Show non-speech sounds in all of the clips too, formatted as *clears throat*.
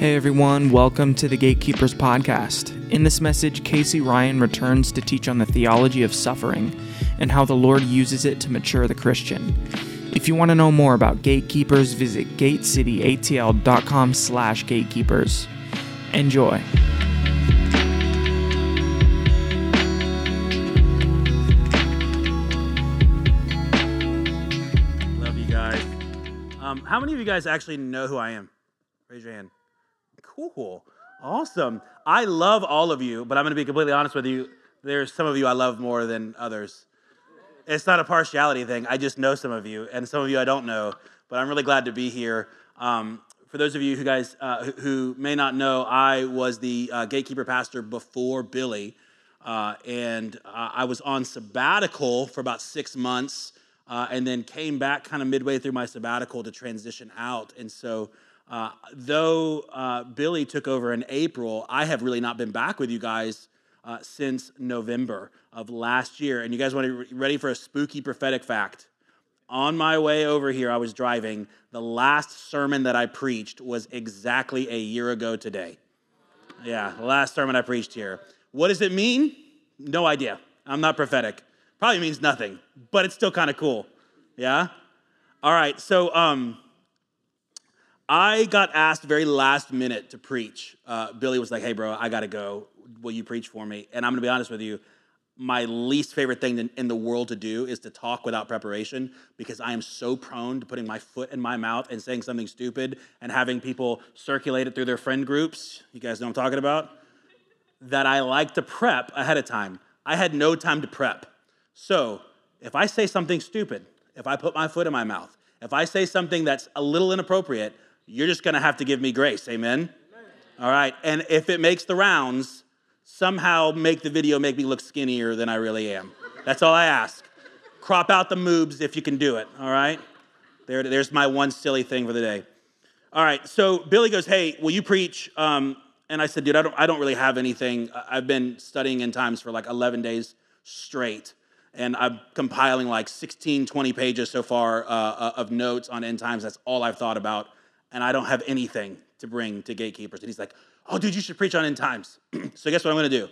Hey everyone, welcome to the Gatekeepers Podcast. In this message, Casey Ryon returns to teach on the theology of suffering and how the Lord uses it to mature the Christian. If you want to know more about gatekeepers, visit gatecityatl.com slash gatekeepers. Enjoy. Love you guys. Um, how many of you guys actually know who I am? Raise your hand. Cool. Awesome. I love all of you, but I'm going to be completely honest with you. There's some of you I love more than others. It's not a partiality thing. I just know some of you, and some of you I don't know, but I'm really glad to be here. Um, for those of you who guys uh, who- may not know, I was the uh, gatekeeper pastor before Billy, uh, and uh, I was on sabbatical for about six months, uh, and then came back kind of midway through my sabbatical to transition out. And so, uh, though uh, Billy took over in April, I have really not been back with you guys uh, since November of last year. And you guys want to be ready for a spooky prophetic fact? On my way over here, I was driving. The last sermon that I preached was exactly a year ago today. Yeah, the last sermon I preached here. What does it mean? No idea. I'm not prophetic. Probably means nothing, but it's still kind of cool. Yeah? All right, so um, I got asked very last minute to preach. Uh, Billy was like, hey, bro, I got to go. Will you preach for me? And I'm going to be honest with you. My least favorite thing in- the world to do is to talk without preparation because I am so prone to putting my foot in my mouth and saying something stupid and having people circulate it through their friend groups. You guys know what I'm talking about? that I like to prep ahead of time. I had no time to prep. So if I say something stupid, if I put my foot in my mouth, if I say something that's a little inappropriate, you're just gonna have to give me grace. Amen? All right. And if it makes the rounds, somehow make the video make me look skinnier than I really am. That's all I ask. Crop out the moobs if you can do it. All right? There, there's my one silly thing for the day. All right, so Billy goes, Hey, will you preach? Um, and I said, Dude, I don't, I don't really have anything. I've been studying in times for like 11 days straight. And I'm compiling like 16, 20 pages so far uh, uh, of notes on end times. That's all I've thought about. And I don't have anything to bring to gatekeepers. And he's like, Oh, dude, you should preach on end times. *clears throat* so guess what I'm gonna do?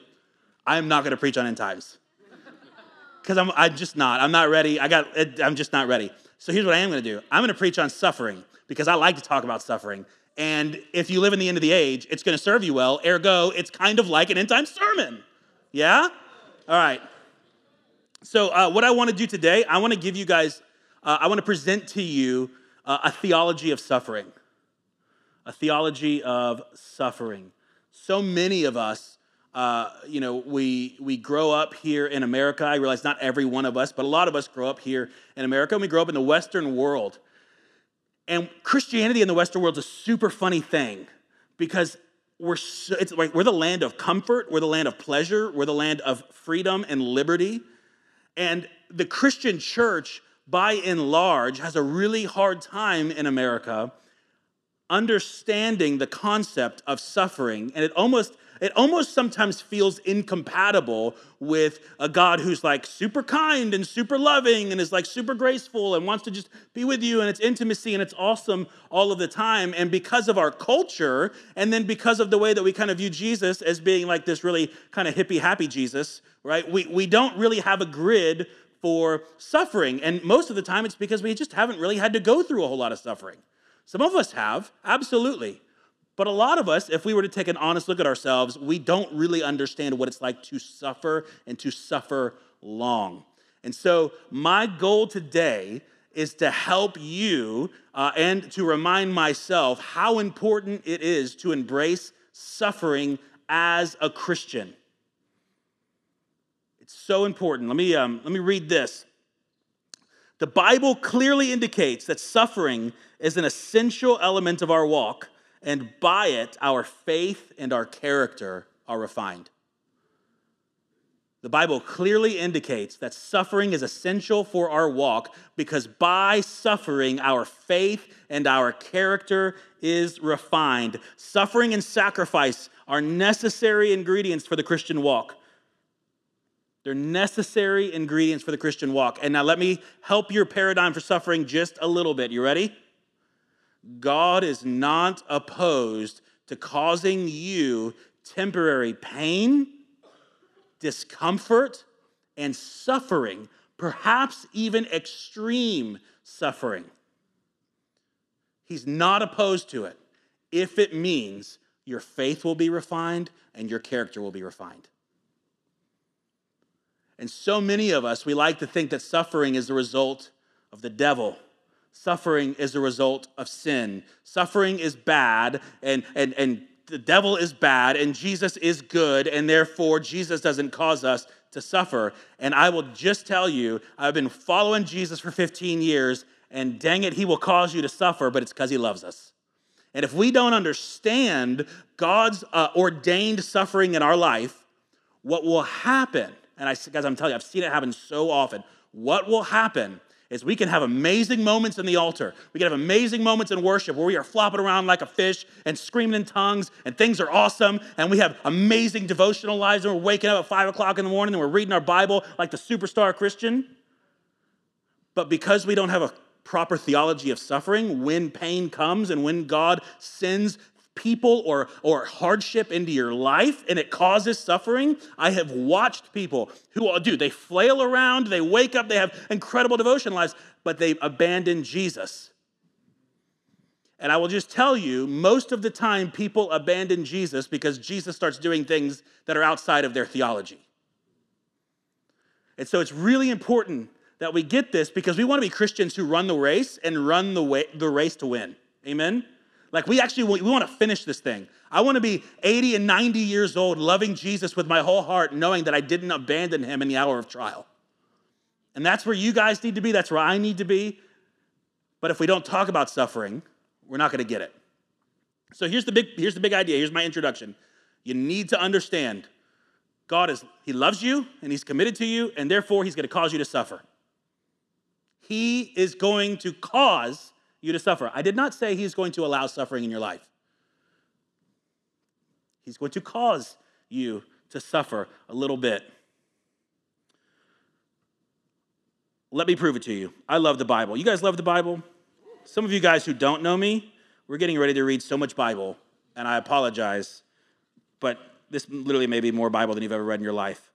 I'm not gonna preach on end times *laughs* because I'm, I'm just not. I'm not ready. I got. I'm just not ready. So here's what I am going to do. I'm going to preach on suffering because I like to talk about suffering. And if you live in the end of the age, it's going to serve you well. Ergo, it's kind of like an end time sermon. Yeah. All right. So uh, what I want to do today, I want to give you guys. Uh, I want to present to you uh, a theology of suffering. A theology of suffering. So many of us uh, you know, we we grow up here in America. I realize not every one of us, but a lot of us grow up here in America, and we grow up in the Western world. And Christianity in the Western world is a super funny thing because we're so, it's like we're the land of comfort, we're the land of pleasure, we're the land of freedom and liberty. And the Christian church, by and large, has a really hard time in America understanding the concept of suffering and it almost it almost sometimes feels incompatible with a god who's like super kind and super loving and is like super graceful and wants to just be with you and it's intimacy and it's awesome all of the time. And because of our culture and then because of the way that we kind of view jesus as being like this really kind of hippie happy jesus right we, we don't really have a grid for suffering. And most of the time it's because we just haven't really had to go through a whole lot of suffering some of us have, absolutely. But a lot of us, if we were to take an honest look at ourselves, we don't really understand what it's like to suffer and to suffer long. And so, my goal today is to help you uh, and to remind myself how important it is to embrace suffering as a Christian. It's so important. Let me, um, let me read this. The Bible clearly indicates that suffering is an essential element of our walk, and by it, our faith and our character are refined. The Bible clearly indicates that suffering is essential for our walk because by suffering, our faith and our character is refined. Suffering and sacrifice are necessary ingredients for the Christian walk. They're necessary ingredients for the Christian walk. And now let me help your paradigm for suffering just a little bit. You ready? God is not opposed to causing you temporary pain, discomfort, and suffering, perhaps even extreme suffering. He's not opposed to it if it means your faith will be refined and your character will be refined. And so many of us, we like to think that suffering is the result of the devil. Suffering is the result of sin. Suffering is bad, and, and, and the devil is bad, and Jesus is good, and therefore Jesus doesn't cause us to suffer. And I will just tell you, I've been following Jesus for 15 years, and dang it, he will cause you to suffer, but it's because he loves us. And if we don't understand God's uh, ordained suffering in our life, what will happen, and I, guys, I'm telling you, I've seen it happen so often. What will happen is we can have amazing moments in the altar. We can have amazing moments in worship where we are flopping around like a fish and screaming in tongues and things are awesome. And we have amazing devotional lives and we're waking up at five o'clock in the morning and we're reading our Bible like the superstar Christian. But because we don't have a proper theology of suffering, when pain comes and when God sends people or, or hardship into your life and it causes suffering. I have watched people who do, they flail around, they wake up, they have incredible devotion lives, but they abandon Jesus. And I will just tell you, most of the time, people abandon Jesus because Jesus starts doing things that are outside of their theology. And so it's really important that we get this because we want to be Christians who run the race and run the, way, the race to win. Amen? Like, we actually we want to finish this thing. I want to be 80 and 90 years old, loving Jesus with my whole heart, knowing that I didn't abandon him in the hour of trial. And that's where you guys need to be. That's where I need to be. But if we don't talk about suffering, we're not going to get it. So here's the big here's the big idea. Here's my introduction. You need to understand God is he loves you and he's committed to you and therefore he's going to cause you to suffer. He is going to cause you to suffer. I did not say he's going to allow suffering in your life. He's going to cause you to suffer a little bit. Let me prove it to you. I love the Bible. You guys love the Bible? Some of you guys who don't know me, we're getting ready to read so much Bible, and I apologize, but this literally may be more Bible than you've ever read in your life.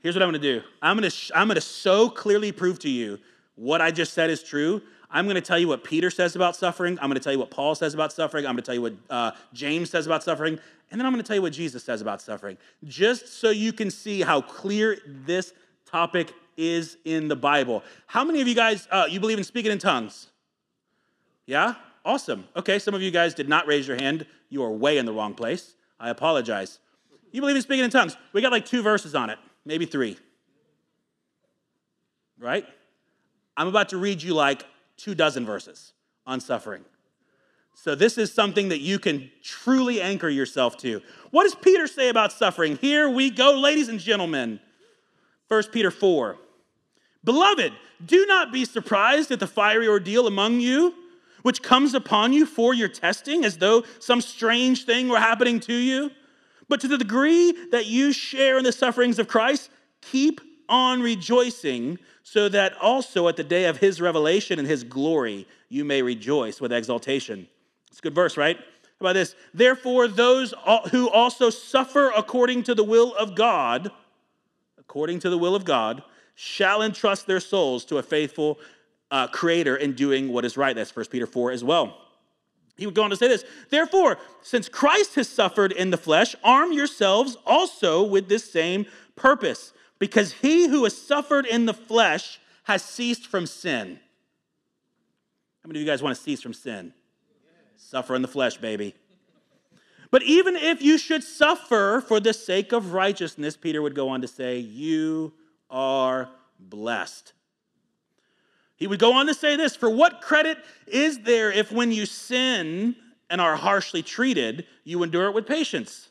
Here's what I'm to do I'm to, I'm to so clearly prove to you what I just said is true I'm going to tell you what Peter says about suffering. I'm going to tell you what Paul says about suffering. I'm going to tell you what uh, James says about suffering. And then I'm going to tell you what Jesus says about suffering, just so you can see how clear this topic is in the Bible. How many of you guys, uh, you believe in speaking in tongues? Yeah? Awesome. Okay, some of you guys did not raise your hand. You are way in the wrong place. I apologize. You believe in speaking in tongues? We got like two verses on it, maybe three. Right? I'm about to read you like two dozen verses on suffering. So, this is something that you can truly anchor yourself to. What does Peter say about suffering? Here we go, ladies and gentlemen. 1 Peter 4. Beloved, do not be surprised at the fiery ordeal among you, which comes upon you for your testing, as though some strange thing were happening to you. But to the degree that you share in the sufferings of Christ, keep on rejoicing, so that also at the day of his revelation and his glory you may rejoice with exultation. It's a good verse, right? How about this? Therefore, those who also suffer according to the will of God, according to the will of God, shall entrust their souls to a faithful uh, creator in doing what is right. That's 1 Peter 4 as well. He would go on to say this Therefore, since Christ has suffered in the flesh, arm yourselves also with this same purpose because he who has suffered in the flesh has ceased from sin. How many of you guys want to cease from sin? Suffer in the flesh, baby. But even if you should suffer for the sake of righteousness, Peter would go on to say, you are blessed. He would go on to say this For what credit is there if when you sin and are harshly treated, you endure it with patience?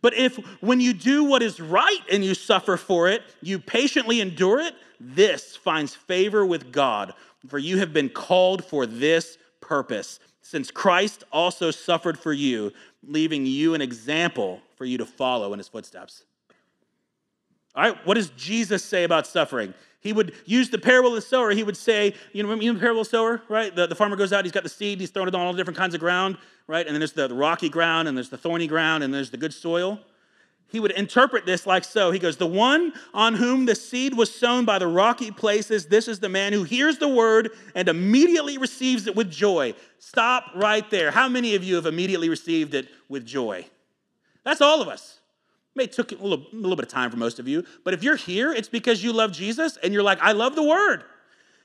But if when you do what is right and you suffer for it, you patiently endure it, this finds favor with God, for you have been called for this purpose, since Christ also suffered for you, leaving you an example for you to follow in his footsteps. All right, what does Jesus say about suffering? He would use the parable of the sower. He would say, you know, remember the parable of the sower, right? The, the farmer goes out, he's got the seed, he's throwing it on all different kinds of ground, right? And then there's the, the rocky ground, and there's the thorny ground, and there's the good soil he would interpret this like so. He goes, The one on whom the seed was sown by the rocky places, this is the man who hears the word and immediately receives it with joy. Stop right there. How many of you have immediately received it with joy? That's all of us. May took a little, a little bit of time for most of you, but if you're here, it's because you love Jesus and you're like, I love the word.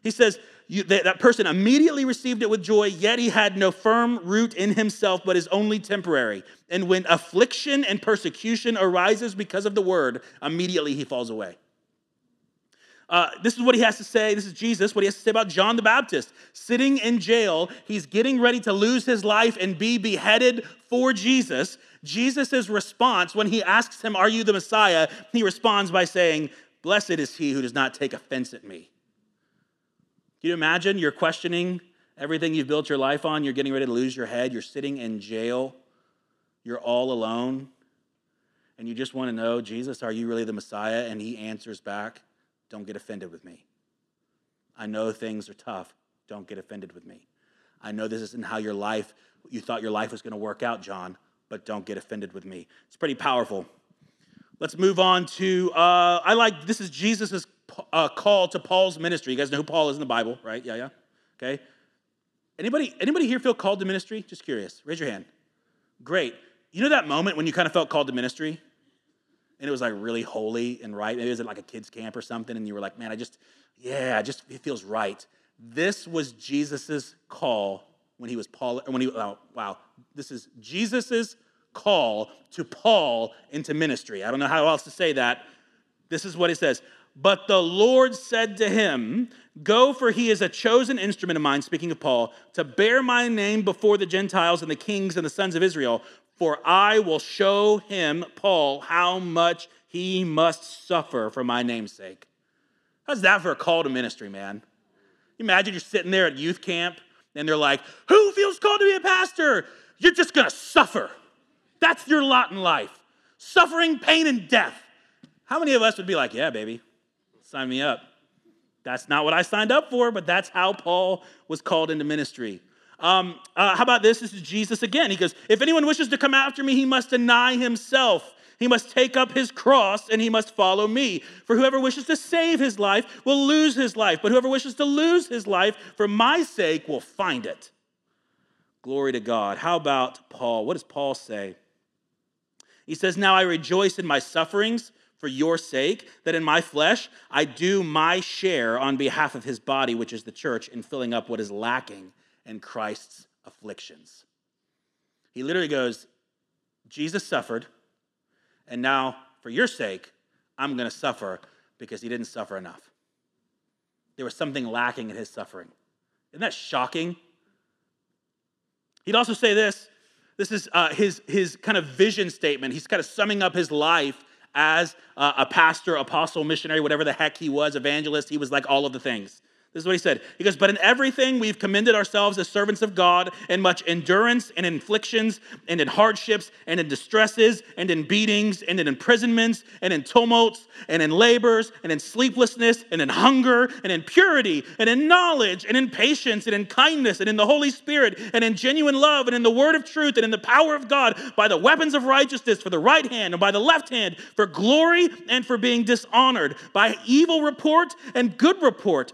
He says, you, that, that person immediately received it with joy, yet he had no firm root in himself, but is only temporary. And when affliction and persecution arises because of the word, immediately he falls away. Uh, this is what he has to say. This is Jesus, what he has to say about John the Baptist. Sitting in jail, he's getting ready to lose his life and be beheaded for Jesus. Jesus' response when he asks him, Are you the Messiah? He responds by saying, Blessed is he who does not take offense at me. Can you imagine you're questioning everything you've built your life on? You're getting ready to lose your head. You're sitting in jail. You're all alone. And you just want to know, Jesus, are you really the Messiah? And he answers back, Don't get offended with me. I know things are tough. Don't get offended with me. I know this isn't how your life, you thought your life was going to work out, John, but don't get offended with me. It's pretty powerful. Let's move on to, uh, I like, this is Jesus' uh, call to Paul's ministry. You guys know who Paul is in the Bible, right? Yeah, yeah. Okay. Anybody, anybody here feel called to ministry? Just curious. Raise your hand. Great. You know that moment when you kind of felt called to ministry? And it was like really holy and right. Maybe it was at like a kids' camp or something, and you were like, man, I just, yeah, I just it feels right. This was Jesus's call when he was Paul, when he, oh, wow, this is Jesus's call to Paul into ministry. I don't know how else to say that. This is what he says. But the Lord said to him, Go, for he is a chosen instrument of mine, speaking of Paul, to bear my name before the Gentiles and the kings and the sons of Israel. For I will show him, Paul, how much he must suffer for my name's sake. How's that for a call to ministry, man? Imagine you're sitting there at youth camp and they're like, Who feels called to be a pastor? You're just gonna suffer. That's your lot in life suffering, pain, and death. How many of us would be like, Yeah, baby, Sign me up. That's not what I signed up for, but that's how Paul was called into ministry. Um, uh, how about this? This is Jesus again. He goes, If anyone wishes to come after me, he must deny himself. He must take up his cross and he must follow me. For whoever wishes to save his life will lose his life, but whoever wishes to lose his life for my sake will find it. Glory to God. How about Paul? What does Paul say? He says, Now I rejoice in my sufferings for your sake, that in my flesh I do my share on behalf of his body, which is the church, in filling up what is lacking in Christ's afflictions. He literally goes, Jesus suffered, and now for your sake, I'm going to suffer because he didn't suffer enough. There was something lacking in his suffering. Isn't that shocking? He'd also say this this is uh, his, his kind of vision statement. He's kind of summing up his life as a pastor, apostle, missionary, whatever the heck he was, evangelist. He was like all of the things. This is what he said. He goes, But in everything we've commended ourselves as servants of God in much endurance and inflictions and in hardships and in distresses and in beatings and in imprisonments and in tumults and in labors and in sleeplessness and in hunger and in purity and in knowledge and in patience and in kindness and in the Holy Spirit and in genuine love and in the word of truth and in the power of God by the weapons of righteousness for the right hand and by the left hand for glory and for being dishonored by evil report and good report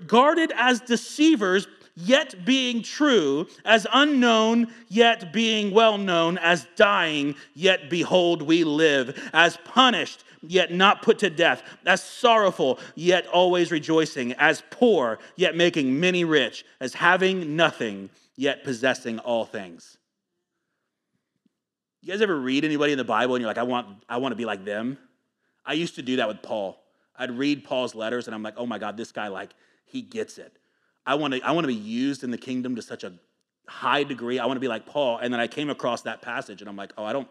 regarded as deceivers, yet being true, as unknown, yet being well known, as dying, yet behold, we live, as punished, yet not put to death, as sorrowful, yet always rejoicing, as poor, yet making many rich, as having nothing, yet possessing all things. You guys ever read anybody in the Bible and you're like, I want, I want to be like them? I used to do that with Paul. I'd read Paul's letters and I'm like, oh my God, this guy, like, he gets it. I want to I want to be used in the kingdom to such a high degree. I want to be like Paul. And then I came across that passage and I'm like, "Oh, I don't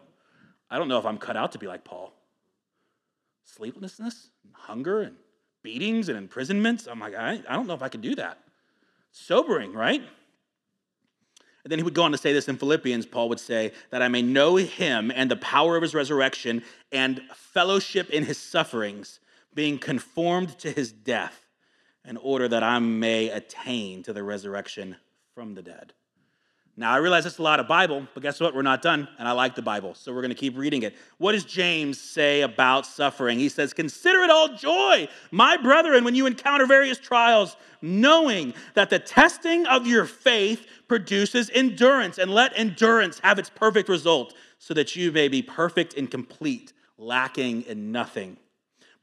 I don't know if I'm cut out to be like Paul." Sleeplessness, and hunger and beatings and imprisonments. I'm like, I, I don't know if I can do that. Sobering, right? And then he would go on to say this in Philippians. Paul would say, That I may know him and the power of his resurrection and fellowship in his sufferings, being conformed to his death, in order that I may attain to the resurrection from the dead. Now, I realize that's a lot of Bible, but guess what? We're not done, and I like the Bible, so we're going to keep reading it. What does James say about suffering? He says, Consider it all joy, my brethren, when you encounter various trials, knowing that the testing of your faith produces endurance, and let endurance have its perfect result, so that you may be perfect and complete, lacking in nothing.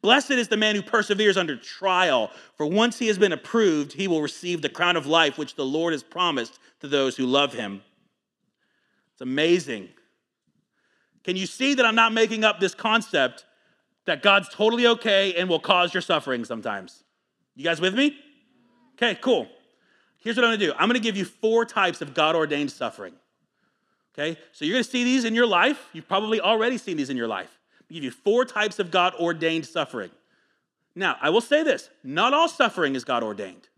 Blessed is the man who perseveres under trial, for once he has been approved, he will receive the crown of life which the Lord has promised to those who love him. It's amazing. Can you see that I'm not making up this concept that God's totally okay and will cause your suffering sometimes? You guys with me? Okay, cool. Here's what I'm gonna do I'm gonna give you four types of God ordained suffering. Okay, so you're gonna see these in your life. You've probably already seen these in your life give you four types of God ordained suffering. Now, I will say this not all suffering is God ordained.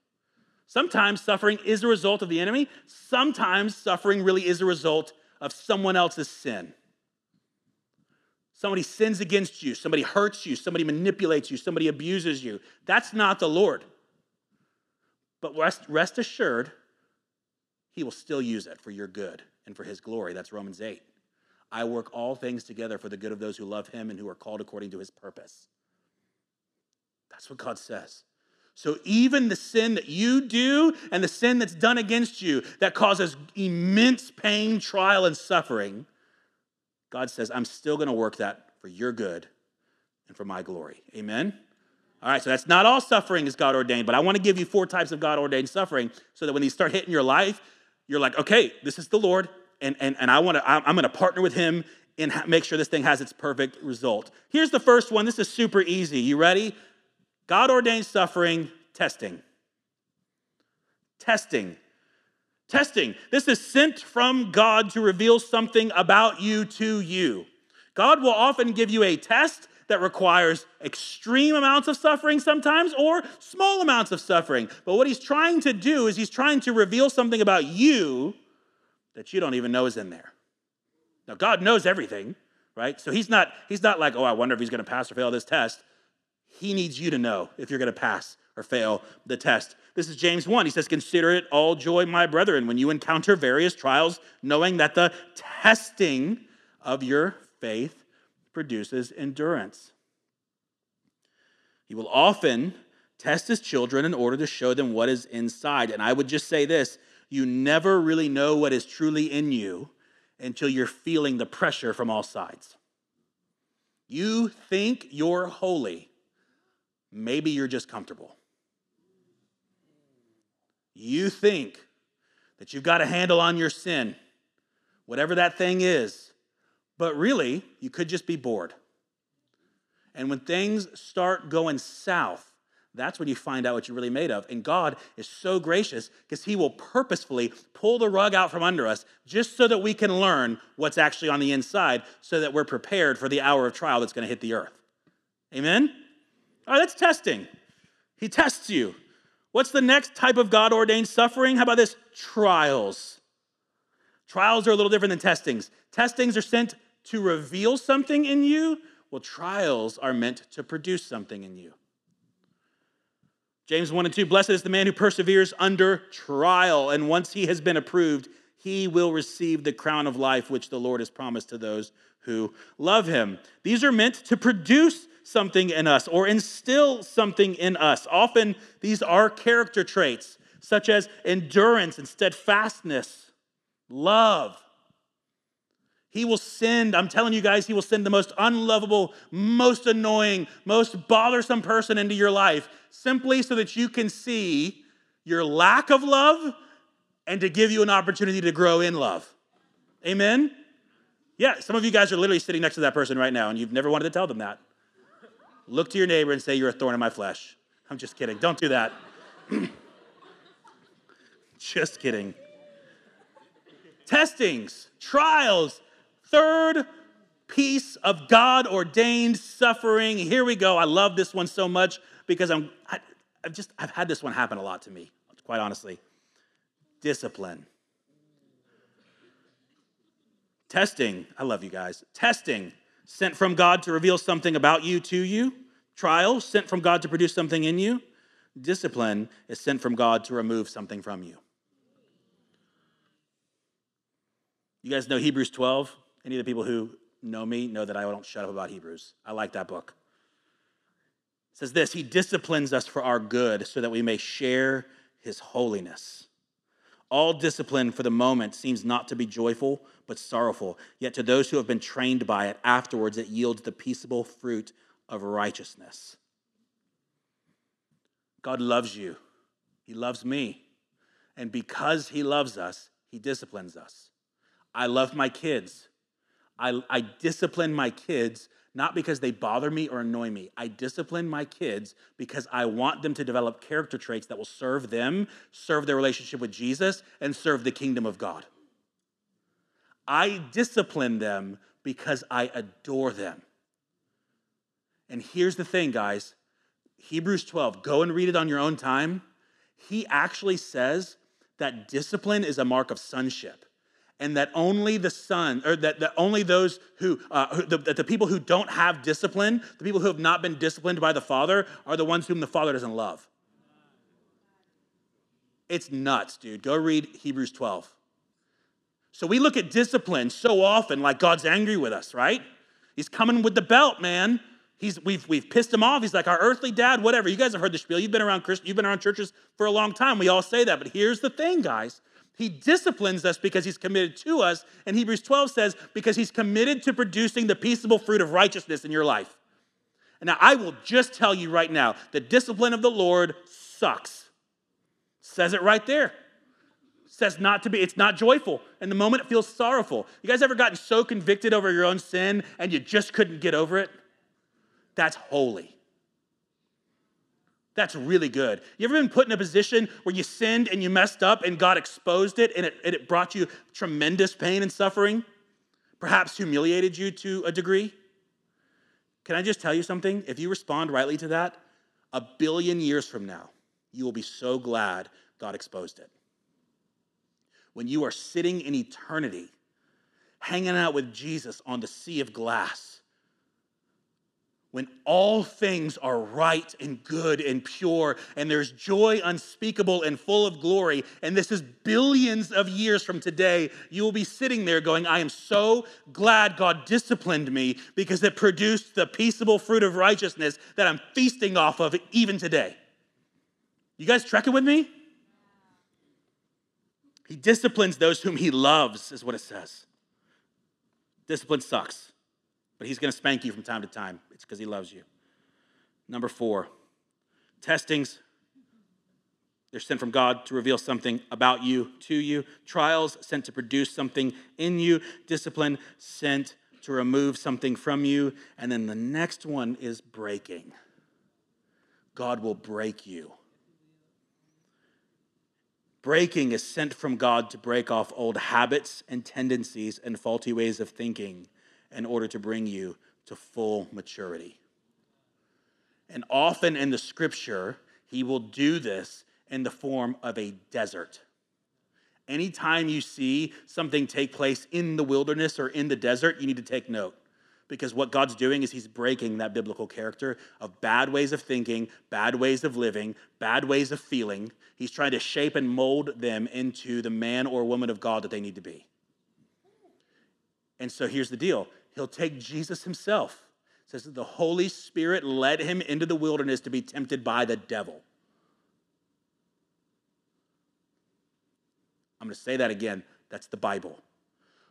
Sometimes suffering is a result of the enemy, sometimes suffering really is a result of someone else's sin. Somebody sins against you, somebody hurts you, somebody manipulates you, somebody abuses you. That's not the Lord. But rest, rest assured, He will still use it for your good and for His glory. That's Romans 8. I work all things together for the good of those who love him and who are called according to his purpose. That's what God says. So even the sin that you do and the sin that's done against you that causes immense pain, trial, and suffering, God says, I'm still going to work that for your good and for my glory. Amen? All right, so that's not all suffering is God ordained, but I want to give you four types of God ordained suffering so that when these start hitting your life, you're like, okay, this is the Lord and, and, and I want to, I'm to partner with him and make sure this thing has its perfect result. Here's the first one. This is super easy. You ready? God ordained suffering, testing. Testing. Testing. This is sent from God to reveal something about you to you. God will often give you a test that requires extreme amounts of suffering sometimes or small amounts of suffering. But what he's trying to do is he's trying to reveal something about you that you don't even know is in there. Now, God knows everything, right? So he's not, he's not like, oh, I wonder if he's going to pass or fail this test. He needs you to know if you're going to pass or fail the test. This is James 1. He says, Consider it all joy, my brethren, when you encounter various trials, knowing that the testing of your faith produces endurance. He will often test his children in order to show them what is inside. And I would just say this you never really know what is truly in you until you're feeling the pressure from all sides. You think you're holy, maybe you're just comfortable. You think that you've got a handle on your sin, whatever that thing is, but really, you could just be bored. And when things start going south, that's when you find out what you're really made of. And God is so gracious because He will purposefully pull the rug out from under us just so that we can learn what's actually on the inside so that we're prepared for the hour of trial that's going to hit the earth. Amen? All right, that's testing. He tests you. What's the next type of God ordained suffering? How about this? Trials. Trials are a little different than testings. Testings are sent to reveal something in you, well, trials are meant to produce something in you. James 1 and 2 Blessed is the man who perseveres under trial, and once he has been approved, he will receive the crown of life which the Lord has promised to those who love him. These are meant to produce something in us or instill something in us. Often these are character traits such as endurance and steadfastness, love, he will send, I'm telling you guys, He will send the most unlovable, most annoying, most bothersome person into your life simply so that you can see your lack of love and to give you an opportunity to grow in love. Amen? Yeah, some of you guys are literally sitting next to that person right now and you've never wanted to tell them that. Look to your neighbor and say, You're a thorn in my flesh. I'm just kidding. Don't do that. *clears throat* just kidding. Testings, trials, Third piece of God ordained suffering. Here we go. I love this one so much because I'm, I, have just, I've had this one happen a lot to me, quite honestly. Discipline. Testing. I love you guys. Testing sent from God to reveal something about you to you. Trial sent from God to produce something in you. Discipline is sent from God to remove something from you. You guys know Hebrews 12? Any of the people who know me know that I don't shut up about Hebrews. I like that book. It says this He disciplines us for our good so that we may share His holiness. All discipline for the moment seems not to be joyful, but sorrowful. Yet to those who have been trained by it, afterwards it yields the peaceable fruit of righteousness. God loves you, He loves me. And because He loves us, He disciplines us. I love my kids. I, I discipline my kids not because they bother me or annoy me. I discipline my kids because I want them to develop character traits that will serve them, serve their relationship with Jesus, and serve the kingdom of God. I discipline them because I adore them. And here's the thing, guys Hebrews 12, go and read it on your own time. He actually says that discipline is a mark of sonship and that only the son or that, that only those who, uh, who the, that the people who don't have discipline the people who have not been disciplined by the father are the ones whom the father doesn't love it's nuts dude go read hebrews 12 so we look at discipline so often like god's angry with us right he's coming with the belt man He's, we've, we've pissed him off. He's like our earthly dad, whatever. You guys have heard the spiel. You've been around Christ, you've been around churches for a long time. We all say that. But here's the thing, guys. He disciplines us because he's committed to us. And Hebrews 12 says, because he's committed to producing the peaceable fruit of righteousness in your life. And now I will just tell you right now the discipline of the Lord sucks. Says it right there. Says not to be, it's not joyful. And the moment it feels sorrowful. You guys ever gotten so convicted over your own sin and you just couldn't get over it? That's holy. That's really good. You ever been put in a position where you sinned and you messed up and God exposed it and it, and it brought you tremendous pain and suffering? Perhaps humiliated you to a degree? Can I just tell you something? If you respond rightly to that, a billion years from now, you will be so glad God exposed it. When you are sitting in eternity, hanging out with Jesus on the sea of glass, when all things are right and good and pure, and there's joy unspeakable and full of glory, and this is billions of years from today, you will be sitting there going, I am so glad God disciplined me because it produced the peaceable fruit of righteousness that I'm feasting off of even today. You guys trekking with me? He disciplines those whom he loves, is what it says. Discipline sucks but he's going to spank you from time to time. It's because he loves you. Number four, testings. They're sent from God to reveal something about you to you. Trials sent to produce something in you. Discipline sent to remove something from you. And then the next one is breaking. God will break you. Breaking is sent from God to break off old habits and tendencies and faulty ways of thinking in order to bring you to full maturity. And often in the scripture, he will do this in the form of a desert. Anytime you see something take place in the wilderness or in the desert, you need to take note. Because what God's doing is He's breaking that biblical character of bad ways of thinking, bad ways of living, bad ways of feeling. He's trying to shape and mold them into the man or woman of God that they need to be. And so here's the deal He'll take Jesus himself. It says that the Holy Spirit led him into the wilderness to be tempted by the devil. I'm going to say that again. That's the Bible.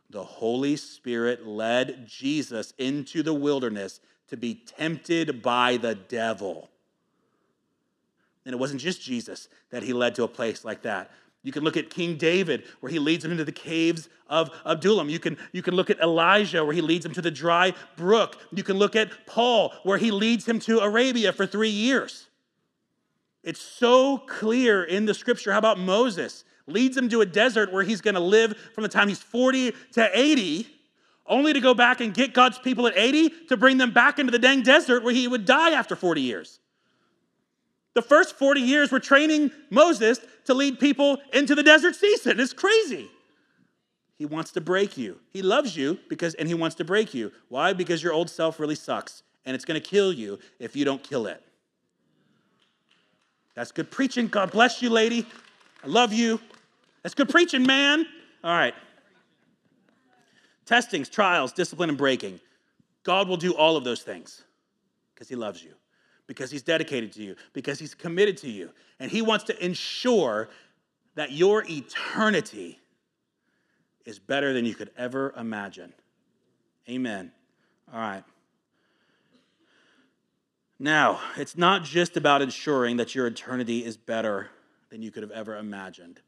The Holy Spirit led Jesus into the wilderness to be tempted by the devil. And it wasn't just Jesus that he led to a place like that. You can look at King David, where he leads him into the caves of Adullam. You can, you can look at Elijah, where he leads him to the dry brook. You can look at Paul, where he leads him to Arabia for three years. It's so clear in the scripture. How about Moses? Leads him to a desert where he's going to live from the time he's 40 to 80, only to go back and get God's people at 80 to bring them back into the dang desert where he would die after 40 years. The first 40 years were training Moses to lead people into the desert season. It's crazy. He wants to break you. He loves you because and he wants to break you. Why? Because your old self really sucks and it's going to kill you if you don't kill it. That's good preaching. God bless you, lady. I love you. That's good preaching, man. All right. Testings, trials, discipline, and breaking. God will do all of those things because He loves you, because He's dedicated to you, because He's committed to you. And He wants to ensure that your eternity is better than you could ever imagine. Amen. All right. Now, it's not just about ensuring that your eternity is better than you could have ever imagined.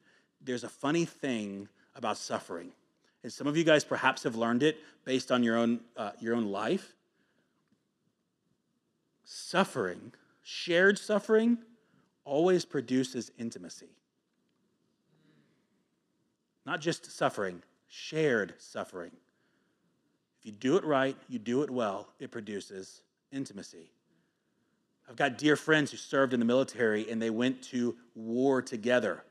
There's a funny thing about suffering. And some of you guys perhaps have learned it based on your own, uh, your own life. Suffering, shared suffering, always produces intimacy. Not just suffering, shared suffering. If you do it right, you do it well, it produces intimacy. I've got dear friends who served in the military and they went to war together.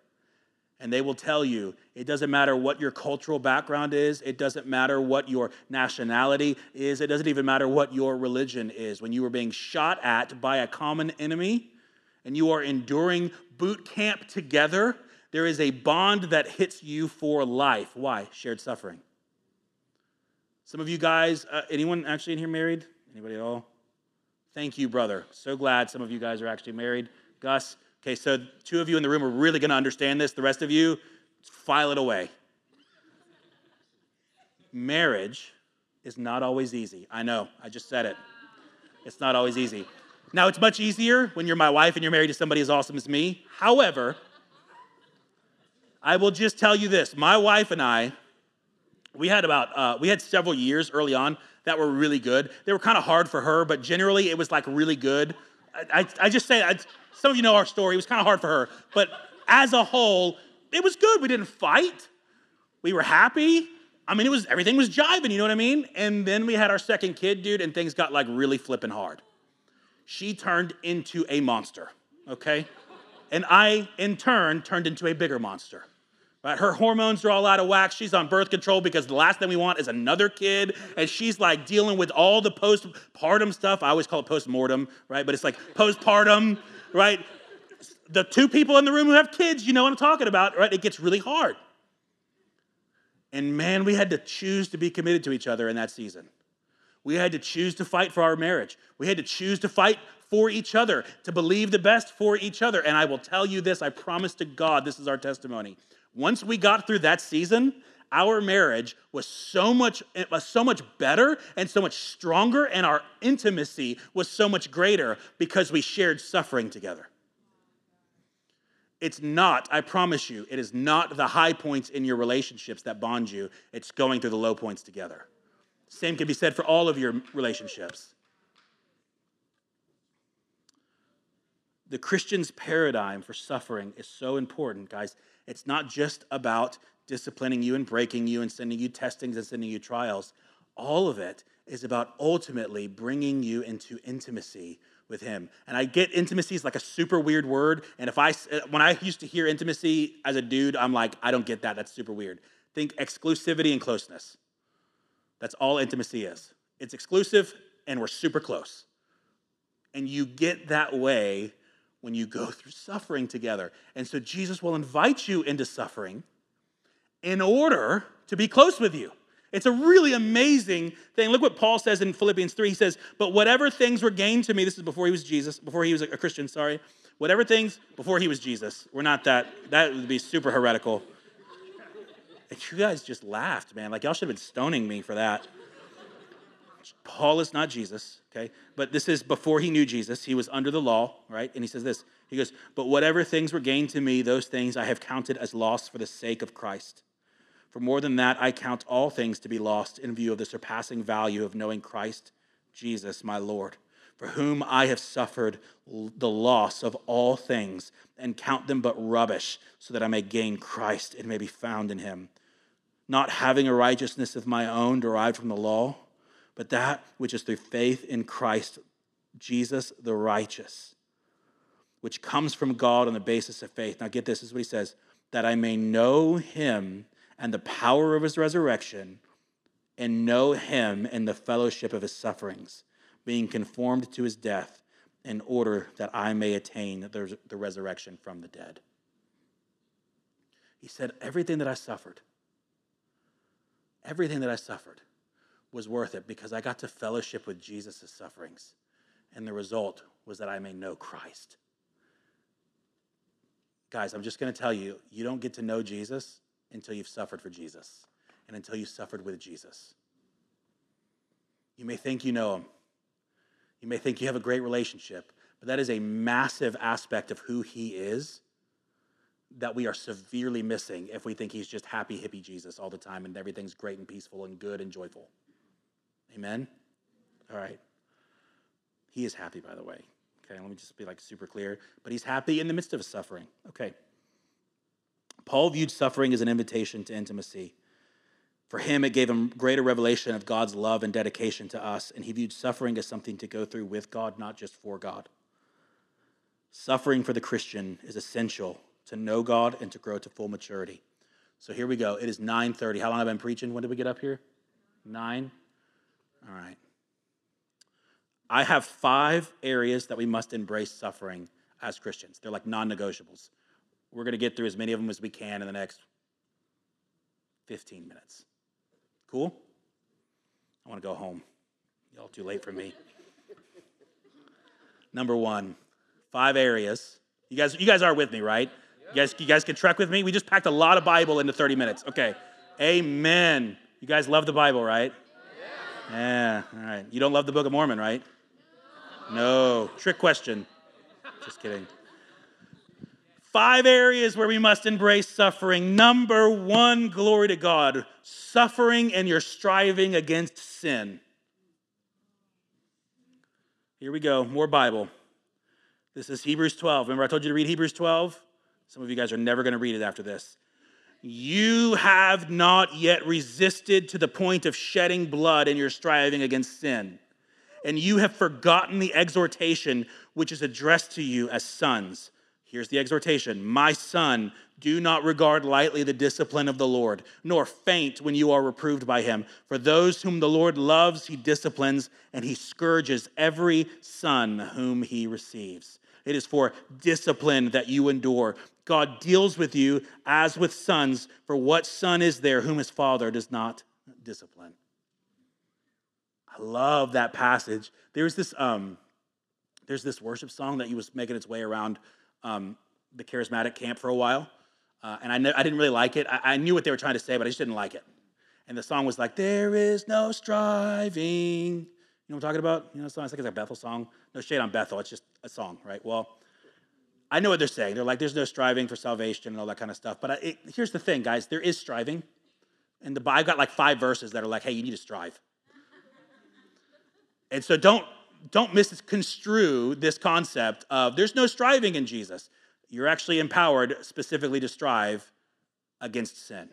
And they will tell you it doesn't matter what your cultural background is, it doesn't matter what your nationality is, it doesn't even matter what your religion is. When you are being shot at by a common enemy and you are enduring boot camp together, there is a bond that hits you for life. Why? Shared suffering. Some of you guys, uh, anyone actually in here married? Anybody at all? Thank you, brother. So glad some of you guys are actually married. Gus, okay, so two of you in the room are really going to understand this. The rest of you, file it away. Marriage is not always easy. I know, I just said it. It's not always easy. Now, it's much easier when you're my wife and you're married to somebody as awesome as me. However, I will just tell you this my wife and I, we had about, uh, we had several years early on that were really good. They were kind of hard for her, but generally it was like really good. I, I, I just say, I, some of you know our story. It was kind of hard for her, but as a whole, it was good. We didn't fight. We were happy. I mean, it was everything was jiving. You know what I mean? And then we had our second kid, dude, and things got like really flipping hard. She turned into a monster. Okay, and I in turn turned into a bigger monster. Right? Her hormones are all out of whack. She's on birth control because the last thing we want is another kid. And she's like dealing with all the postpartum stuff. I always call it postmortem, right? But it's like postpartum, right? The two people in the room who have kids, you know what I'm talking about, right? It gets really hard. And man, we had to choose to be committed to each other in that season. We had to choose to fight for our marriage. We had to choose to fight for each other, to believe the best for each other. And I will tell you this I promise to God, this is our testimony. Once we got through that season, our marriage was so much was so much better and so much stronger and our intimacy was so much greater because we shared suffering together. It's not i promise you it is not the high points in your relationships that bond you. It's going through the low points together. Same can be said for all of your relationships the christian's paradigm for suffering is so important guys it's not just about disciplining you and breaking you and sending you testings and sending you trials. All of it is about ultimately bringing you into intimacy with him. And I get intimacy is like a super weird word. And if I, uh, when I used to hear intimacy as a dude, I'm like, I don't get that. That's super weird. Think exclusivity and closeness. That's all intimacy is. It's exclusive and we're super close. And you get that way when you go *laughs* through suffering together. And so Jesus will invite you into suffering in order to be close with you. It's a really amazing thing. Look what Paul says in Philippians 3. He says, But whatever things were gained to me, this is before he was Jesus, before he was a Christian, sorry. Whatever things, before he was Jesus. We're not that, that would be super heretical. You guys just laughed, man. Like y'all should have been stoning me for that. Paul is not Jesus, okay? But this is before he knew Jesus. He was under the law, right? And he says this He goes, But whatever things were gained to me, those things I have counted as loss for the sake of Christ. For more than that, I count all things to be lost in view of the surpassing value of knowing Christ Jesus, my Lord, for whom I have suffered the loss of all things and count them but rubbish, so that I may gain Christ and may be found in him, not having a righteousness of my own derived from the law but that which is through faith in Christ Jesus the righteous, which comes from God on the basis of faith. Now, get this, this is what he says that I may know him and the power of his resurrection, and know him in the fellowship of his sufferings, being conformed to his death, in order that I may attain the, the resurrection from the dead. He said, Everything that I suffered, everything that I suffered was worth it because I got to fellowship with Jesus' sufferings. And the result was that I may know Christ. Guys, I'm just going to tell you, you don't get to know Jesus until you've suffered for Jesus and until you suffered with Jesus. You may think you know him. You may think you have a great relationship, but that is a massive aspect of who he is that we are severely missing if we think he's just happy, hippie Jesus all the time and everything's great and peaceful and good and joyful. Amen? All right. He is happy, by the way. Okay, let me just be like super clear. But he's happy in the midst of his suffering. Okay. Paul viewed suffering as an invitation to intimacy. For him, it gave him greater revelation of God's love and dedication to us, and he viewed suffering as something to go through with God, not just for God. Suffering for the Christian is essential to know God and to grow to full maturity. So here we go. It is 9:30. How long have I been preaching? When did we get up here? 9. All right. I have five areas that we must embrace suffering as Christians. They're like non negotiables. We're going to get through as many of them as we can in the next 15 minutes. Cool? I want to go home. Y'all too late for me. *laughs* Number one, five areas. You guys, you guys are with me, right? You guys, you guys can trek with me. We just packed a lot of Bible into 30 minutes. Okay. Amen. You guys love the Bible, right? Yeah. All right. You don't love the Book of Mormon, right? No. Trick question. Just kidding. Five areas where we must embrace suffering. Number one, glory to God, suffering and your striving against sin. Here we go, more Bible. This is Hebrews 12. Remember, I told you to read Hebrews 12? Some of you guys are never going to read it after this. You have not yet resisted to the point of shedding blood in your striving against sin. And you have forgotten the exhortation which is addressed to you as sons. Here's the exhortation My son, do not regard lightly the discipline of the Lord, nor faint when you are reproved by him. For those whom the Lord loves, he disciplines, and he scourges every son whom he receives. It is for discipline that you endure. God deals with you as with sons, for what son is there whom his father does not discipline? I love that passage. There's this, um, there's this worship song that was making its way around um, the charismatic camp for a while. Uh, and I, I didn't really like it. I-, I knew what they were trying to say, but I just didn't like it. And the song was like, There is no striving. You know what I'm talking about? You know, the song? I think it's a Bethel song. No shade on Bethel, it's just a song, right? Well, I know what they're saying. They're like, there's no striving for salvation and all that kind of stuff. But I, it, here's the thing, guys there is striving. And the I've got like five verses that are like, hey, you need to strive. and so don't don't misconstrue this concept of there's no striving in Jesus. You're actually empowered specifically to strive against sin.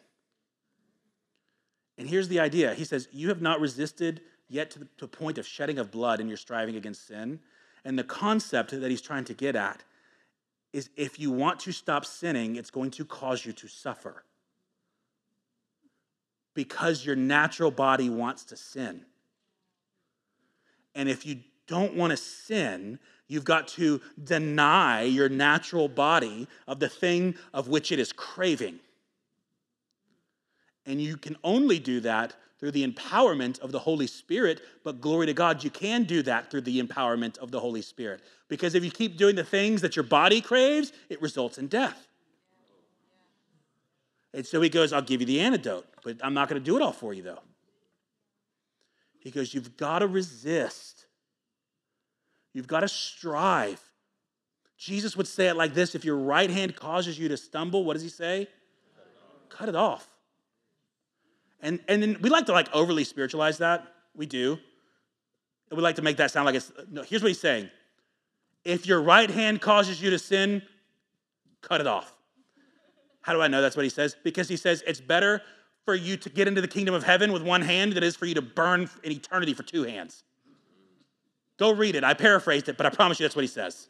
And here's the idea He says, You have not resisted yet to the point of shedding of blood in your striving against sin. And the concept that he's trying to get at is if you want to stop sinning, it's going to cause you to suffer. Because your natural body wants to sin. And if you don't want to sin, you've got to deny your natural body of the thing of which it is craving. And you can only do that through the empowerment of the Holy Spirit, but glory to God, you can do that through the empowerment of the Holy Spirit. Because if you keep doing the things that your body craves, it results in death. And so he goes, I'll give you the antidote, but I'm not going to do it all for you, though. He goes, You've got to resist You've got to strive. Jesus would say it like this if your right hand causes you to stumble, what does he say? Cut it off. And, and then we like to like overly spiritualize that. We do. we like to make that sound like it's, no, here's what he's saying. If your right hand causes you to sin, cut it off. How do I know that's what he says? Because he says it's better for you to get into the kingdom of heaven with one hand than it is for you to burn in eternity for two hands. Go read it. I paraphrased it, but I promise you that's what he says.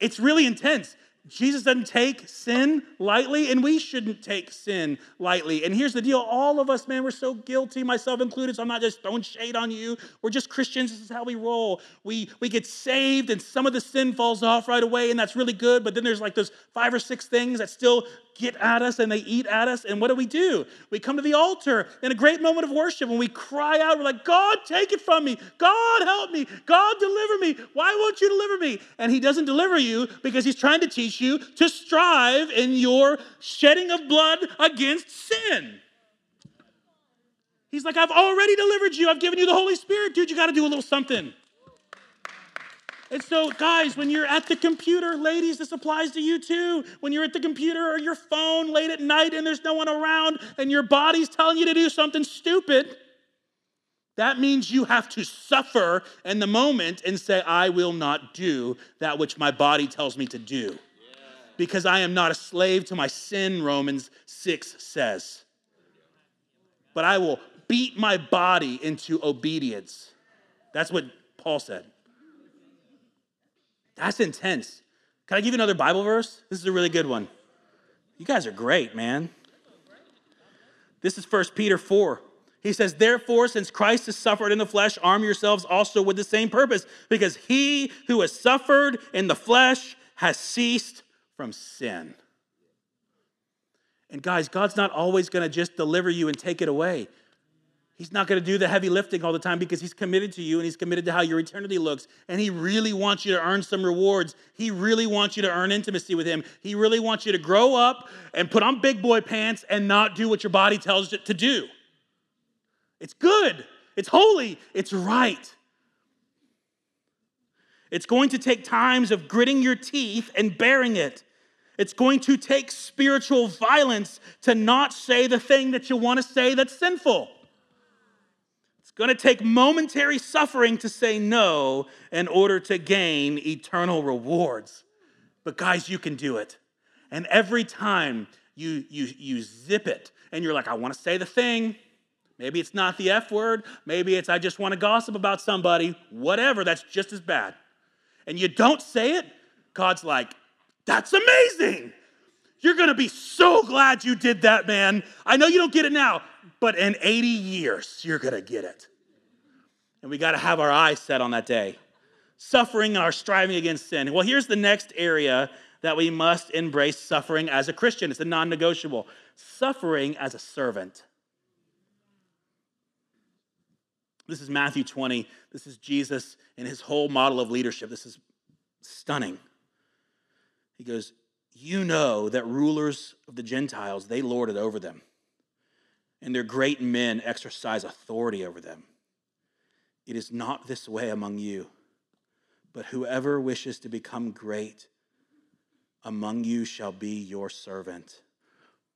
It's really intense. Jesus doesn't take sin lightly, and we shouldn't take sin lightly. And here's the deal all of us, man, we're so guilty, myself included, so I'm not just throwing shade on you. We're just Christians. This is how we roll. We, we get saved, and some of the sin falls off right away, and that's really good. But then there's like those five or six things that still get at us and they eat at us. And what do we do? We come to the altar in a great moment of worship and we cry out, we're like, God, take it from me. God, help me. God, deliver me. Why won't you deliver me? And He doesn't deliver you because He's trying to teach you to strive in your shedding of blood against sin. He's like, I've already delivered you. I've given you the Holy Spirit. Dude, you got to do a little something. And so, guys, when you're at the computer, ladies, this applies to you too. When you're at the computer or your phone late at night and there's no one around and your body's telling you to do something stupid, that means you have to suffer in the moment and say, I will not do that which my body tells me to do. Because I am not a slave to my sin, Romans 6 says. But I will beat my body into obedience. That's what Paul said. That's intense. Can I give you another Bible verse? This is a really good one. You guys are great, man. This is 1 Peter 4. He says, Therefore, since Christ has suffered in the flesh, arm yourselves also with the same purpose, because he who has suffered in the flesh has ceased from sin. And guys, God's not always going to just deliver you and take it away. He's not going to do the heavy lifting all the time because he's committed to you and he's committed to how your eternity looks. And he really wants you to earn some rewards. He really wants you to earn intimacy with him. He really wants you to grow up and put on big boy pants and not do what your body tells it to do. It's good, it's holy, it's right. It's going to take times of gritting your teeth and bearing it. It's going to take spiritual violence to not say the thing that you want to say that's sinful going to take momentary suffering to say no in order to gain eternal rewards. But guys, you can do it. And every time you, you, you zip it and you're like, I want to say the thing. Maybe it's not the F word. Maybe it's I just want to gossip about somebody. Whatever, that's just as bad. And you don't say it, God's like, that's amazing. You're to be so glad you did that, man. I know you don't get it now, but in 80 years, you're to get it. And we got to have our eyes set on that day. Suffering and our striving against sin. Well, here's the next area that we must embrace suffering as a Christian. It's a non negotiable. Suffering as a servant. This is Matthew 20. This is Jesus and his whole model of leadership. This is stunning. He goes, You know that rulers of the Gentiles, they lord it over them, and their great men exercise authority over them. It is not this way among you, but whoever wishes to become great among you shall be your servant.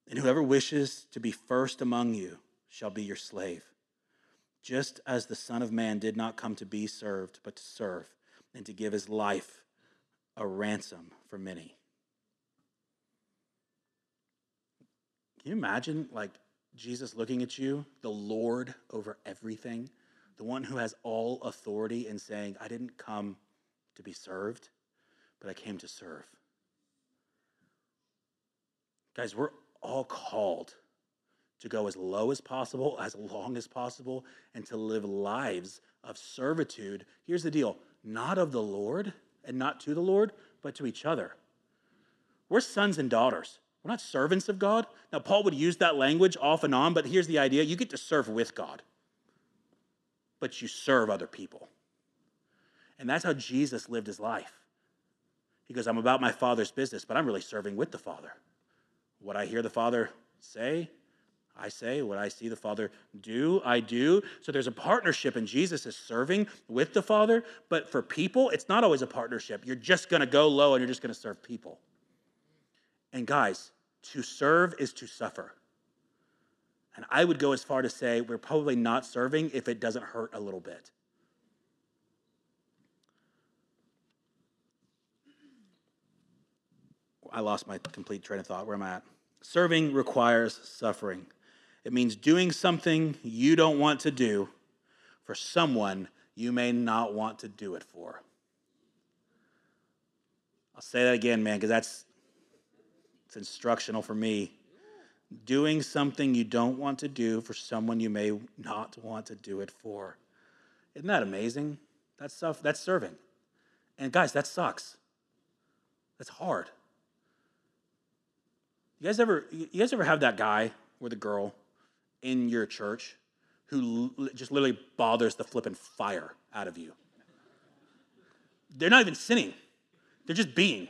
And whoever wishes to be first among you shall be your slave. Just as the Son of Man did not come to be served, but to serve, and to give his life a ransom for many. Can you imagine, like, Jesus looking at you, the Lord over everything? the one who has all authority, and saying, I didn't come to be served, but I came to serve. Guys, we're all called to go as low as possible, as long as possible, and to live lives of servitude. Here's the deal not of the Lord and not to the Lord, but to each other. We're sons and daughters. We're not servants of God. Now, Paul would use that language off and on, but here's the idea you get to serve with God but you serve other people. And that's how Jesus lived his life. He goes, I'm about my Father's business, but I'm really serving with the Father. What I hear the Father say, I say. What I see the Father do, I do. So there's a partnership, and Jesus is serving with the Father. But for people, it's not always a partnership. You're just going to go low and you're just going to serve people. And guys, to serve is to suffer. And I would go as far to say we're probably not serving if it doesn't hurt a little bit. I lost my complete train of thought. Where am I at? Serving requires suffering. It means doing something you don't want to do for someone you may not want to do it for. I'll say that again, man, because that's It's instructional for me. Doing something you don't want to do for someone you may not want to do it for. Isn't that amazing? That's stuff, that's serving. And guys, that sucks. That's hard. You guys ever you guys ever have that guy or the girl in your church who l- just literally bothers the flipping fire out of you? They're not even sinning. They're just being.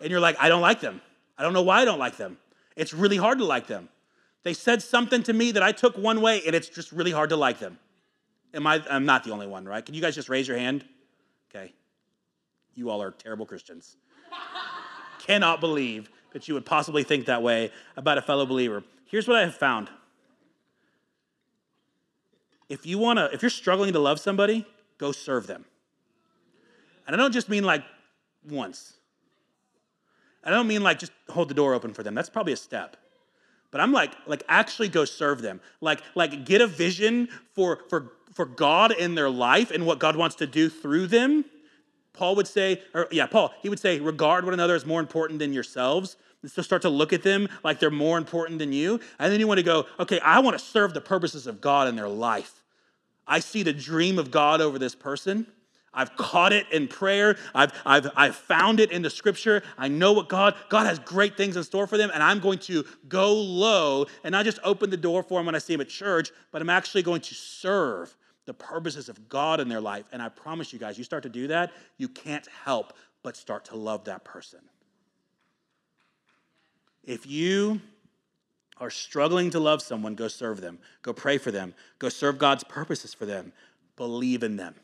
And you're like, I don't like them. I don't know why I don't like them. It's really hard to like them. They said something to me that I took one way, and it's just really hard to like them. Am I, I'm not the only one, right? Can you guys just raise your hand? Okay. You all are terrible Christians. *laughs* Cannot believe that you would possibly think that way about a fellow believer. Here's what I have found. If you want to, if you're struggling to love somebody, go serve them. And I don't just mean like once. I don't mean like just hold the door open for them. That's probably a step. But I'm like, like actually go serve them. Like, like get a vision for for for God in their life and what God wants to do through them. Paul would say, or yeah, Paul, he would say, regard one another as more important than yourselves. And so start to look at them like they're more important than you. And then you want to go, okay, I want to serve the purposes of God in their life. I see the dream of God over this person. I've caught it in prayer. I've, I've, I've found it in the scripture. I know what God, God has great things in store for them, and I'm going to go low and not just open the door for them when I see them at church, but I'm actually going to serve the purposes of God in their life. And I promise you guys, you start to do that, you can't help but start to love that person. If you are struggling to love someone, go serve them, go pray for them, go serve God's purposes for them, believe in them.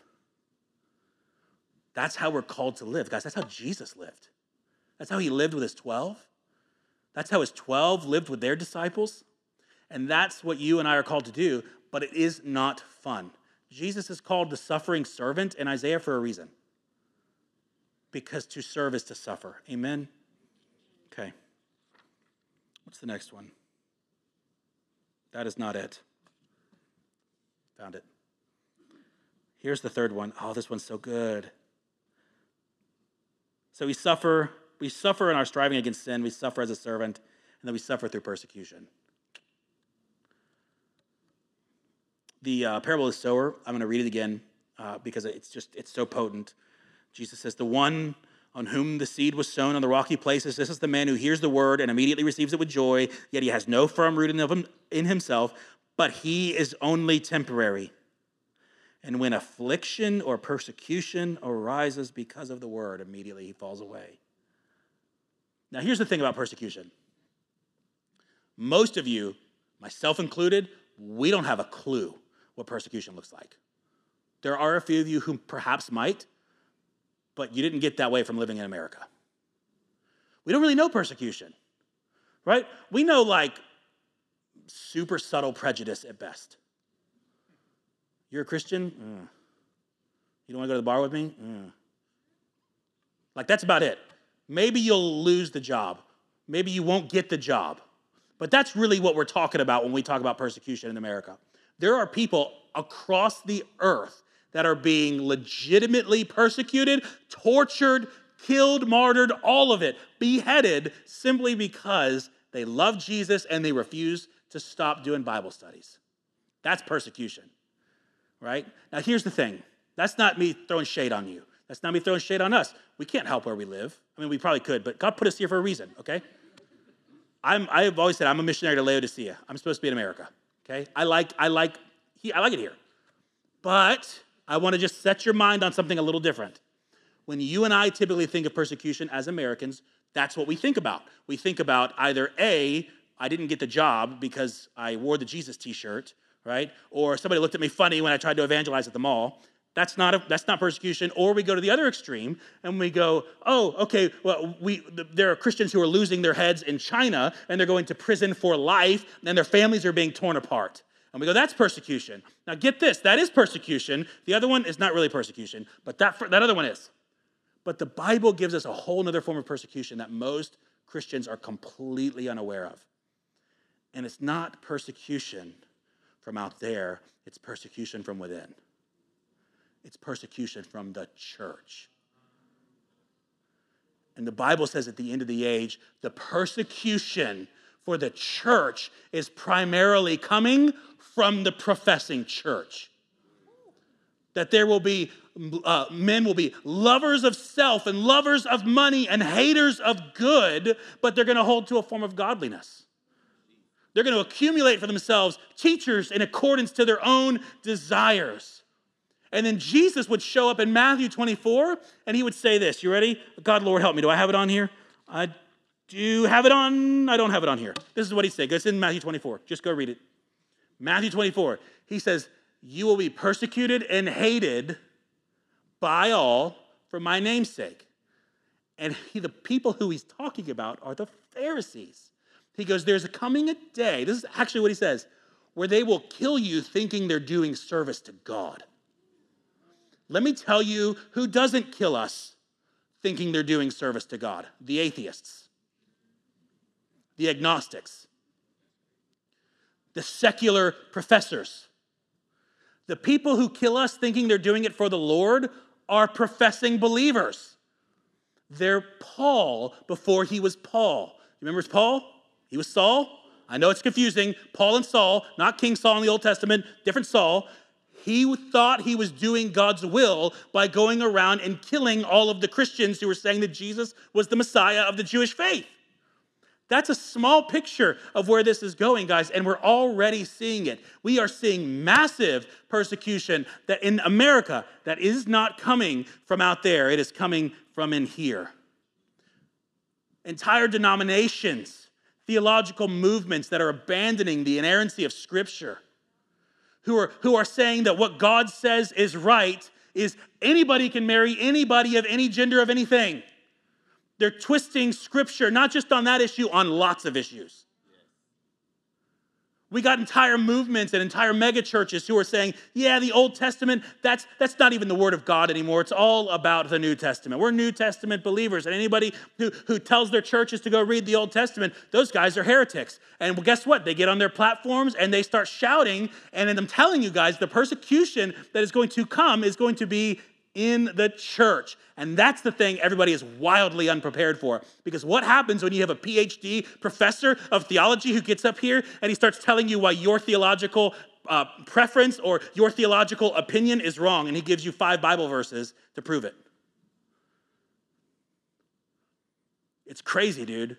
That's how we're called to live, guys. That's how Jesus lived. That's how he lived with his 12. That's how his 12 lived with their disciples. And that's what you and I are called to do, but it is not fun. Jesus is called the suffering servant in Isaiah for a reason. Because to serve is to suffer. Amen? Okay. What's the next one? That is not it. Found it. Here's the third one. Oh, this one's so good. So we suffer, we suffer in our striving against sin, we suffer as a servant, and then we suffer through persecution. The uh, parable of the sower, I'm going to read it again uh, because it's just, it's so potent. Jesus says, The one on whom the seed was sown on the rocky places, this is the man who hears the word and immediately receives it with joy, yet he has no firm root in, in himself, but he is only temporary. And when affliction or persecution arises because of the word, immediately he falls away. Now, here's the thing about persecution most of you, myself included, we don't have a clue what persecution looks like. There are a few of you who perhaps might, but you didn't get that way from living in America. We don't really know persecution, right? We know like super subtle prejudice at best. You're a Christian? Mm. You don't want to go to the bar with me? Mm. Like, that's about it. Maybe you'll lose the job. Maybe you won't get the job. But that's really what we're talking about when we talk about persecution in America. There are people across the earth that are being legitimately persecuted, tortured, killed, martyred, all of it, beheaded simply because they love Jesus and they refuse to stop doing Bible studies. That's persecution, right? Now, here's the thing that's not me throwing shade on you. That's not me throwing shade on us. We can't help where we live. I mean, we probably could, but God put us here for a reason, okay? I'm, I've always said I'm a missionary to Laodicea. I'm supposed to be in America, okay? I like, I like, he, I like it here. But I want to just set your mind on something a little different. When you and I typically think of persecution as Americans, that's what we think about. We think about either A, I didn't get the job because I wore the Jesus t shirt, right? Or somebody looked at me funny when I tried to evangelize at the mall. That's not, a, that's not persecution. Or we go to the other extreme and we go, oh, okay, well, we, there are Christians who are losing their heads in China and they're going to prison for life and their families are being torn apart. And we go, that's persecution. Now get this, that is persecution. The other one is not really persecution, but that, that other one is. But the Bible gives us a whole other form of persecution that most Christians are completely unaware of. And it's not persecution from out there, it's persecution from within. It's persecution from the church. And the Bible says at the end of the age, the persecution for the church is primarily coming from the professing church. That there will be, uh, men will be lovers of self and lovers of money and haters of good, but they're going to hold to a form of godliness. They're going to accumulate for themselves teachers in accordance to their own desires. And then Jesus would show up in Matthew 24 and he would say this. You ready? God, Lord, help me. Do I have it on here? I do have it on. I don't have it on here. This is what he said. It's in Matthew 24. Just go read it. Matthew 24. He says, You will be persecuted and hated by all for my name's sake. And he, the people who he's talking about are the Pharisees. He goes, There's a coming a day, this is actually what he says, where they will kill you thinking they're doing service to God. Let me tell you who doesn't kill us thinking they're doing service to God the atheists, the agnostics, the secular professors. The people who kill us thinking they're doing it for the Lord are professing believers. They're Paul before he was Paul. You remember Paul? He was Saul. I know it's confusing. Paul and Saul, not King Saul in the Old Testament, different Saul. He thought he was doing God's will by going around and killing all of the Christians who were saying that Jesus was the Messiah of the Jewish faith. That's a small picture of where this is going, guys, and we're already seeing it. We are seeing massive persecution that in America that is not coming from out there, it is coming from in here. Entire denominations, theological movements that are abandoning the inerrancy of Scripture who are, who are saying that what God says is right is anybody can marry anybody of any gender of anything. They're twisting scripture, not just on that issue, on lots of issues. We got entire movements and entire megachurches who are saying, yeah, the Old Testament, that's, that's not even the Word of God anymore. It's all about the New Testament. We're New Testament believers. And anybody who, who tells their churches to go read the Old Testament, those guys are heretics. And guess what? They get on their platforms and they start shouting. And I'm telling you guys, the persecution that is going to come is going to be in the church. And that's the thing everybody is wildly unprepared for. Because what happens when you have a PhD professor of theology who gets up here and he starts telling you why your theological uh, preference or your theological opinion is wrong, and he gives you five Bible verses to prove it? It's crazy, dude.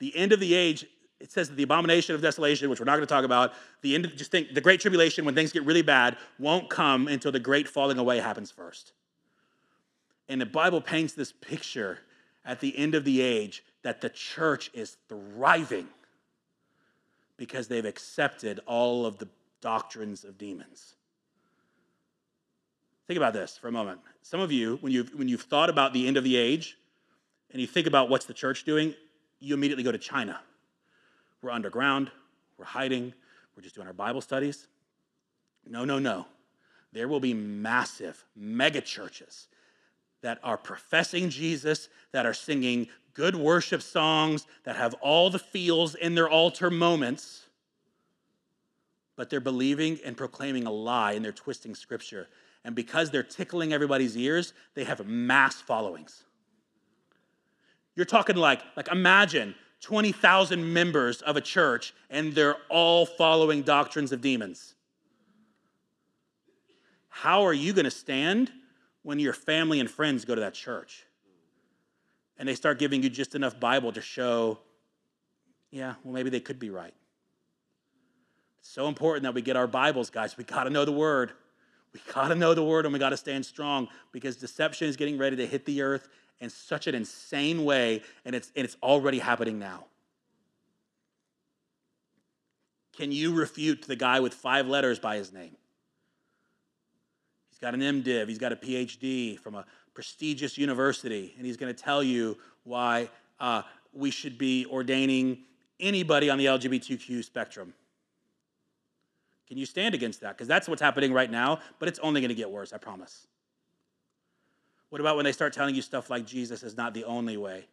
The end of the age it says that the abomination of desolation, which we're not going to talk about, the end just think the great tribulation when things get really bad won't come until the great falling away happens first. And the Bible paints this picture at the end of the age that the church is thriving because they've accepted all of the doctrines of demons. Think about this for a moment. Some of you, when you've, when you've thought about the end of the age and you think about what's the church doing, you immediately go to China. We're underground, we're hiding, we're just doing our Bible studies. No, no, no. There will be massive mega churches that are professing Jesus, that are singing good worship songs, that have all the feels in their altar moments, but they're believing and proclaiming a lie and they're twisting scripture. And because they're tickling everybody's ears, they have mass followings. You're talking like, like imagine 20,000 members of a church and they're all following doctrines of demons. How are you going to stand when your family and friends go to that church and they start giving you just enough Bible to show, yeah, well, maybe they could be right. It's so important that we get our Bibles, guys. We got to know the Word. We got to know the Word and we got to stand strong because deception is getting ready to hit the earth in such an insane way, and it's, and it's already happening now. Can you refute the guy with five letters by his name? Got an MDiv, he's got a PhD from a prestigious university, and he's going to tell you why uh, we should be ordaining anybody on the LGBTQ spectrum. Can you stand against that? Because that's what's happening right now, but it's only going to get worse, I promise. What about when they start telling you stuff like Jesus is not the only way?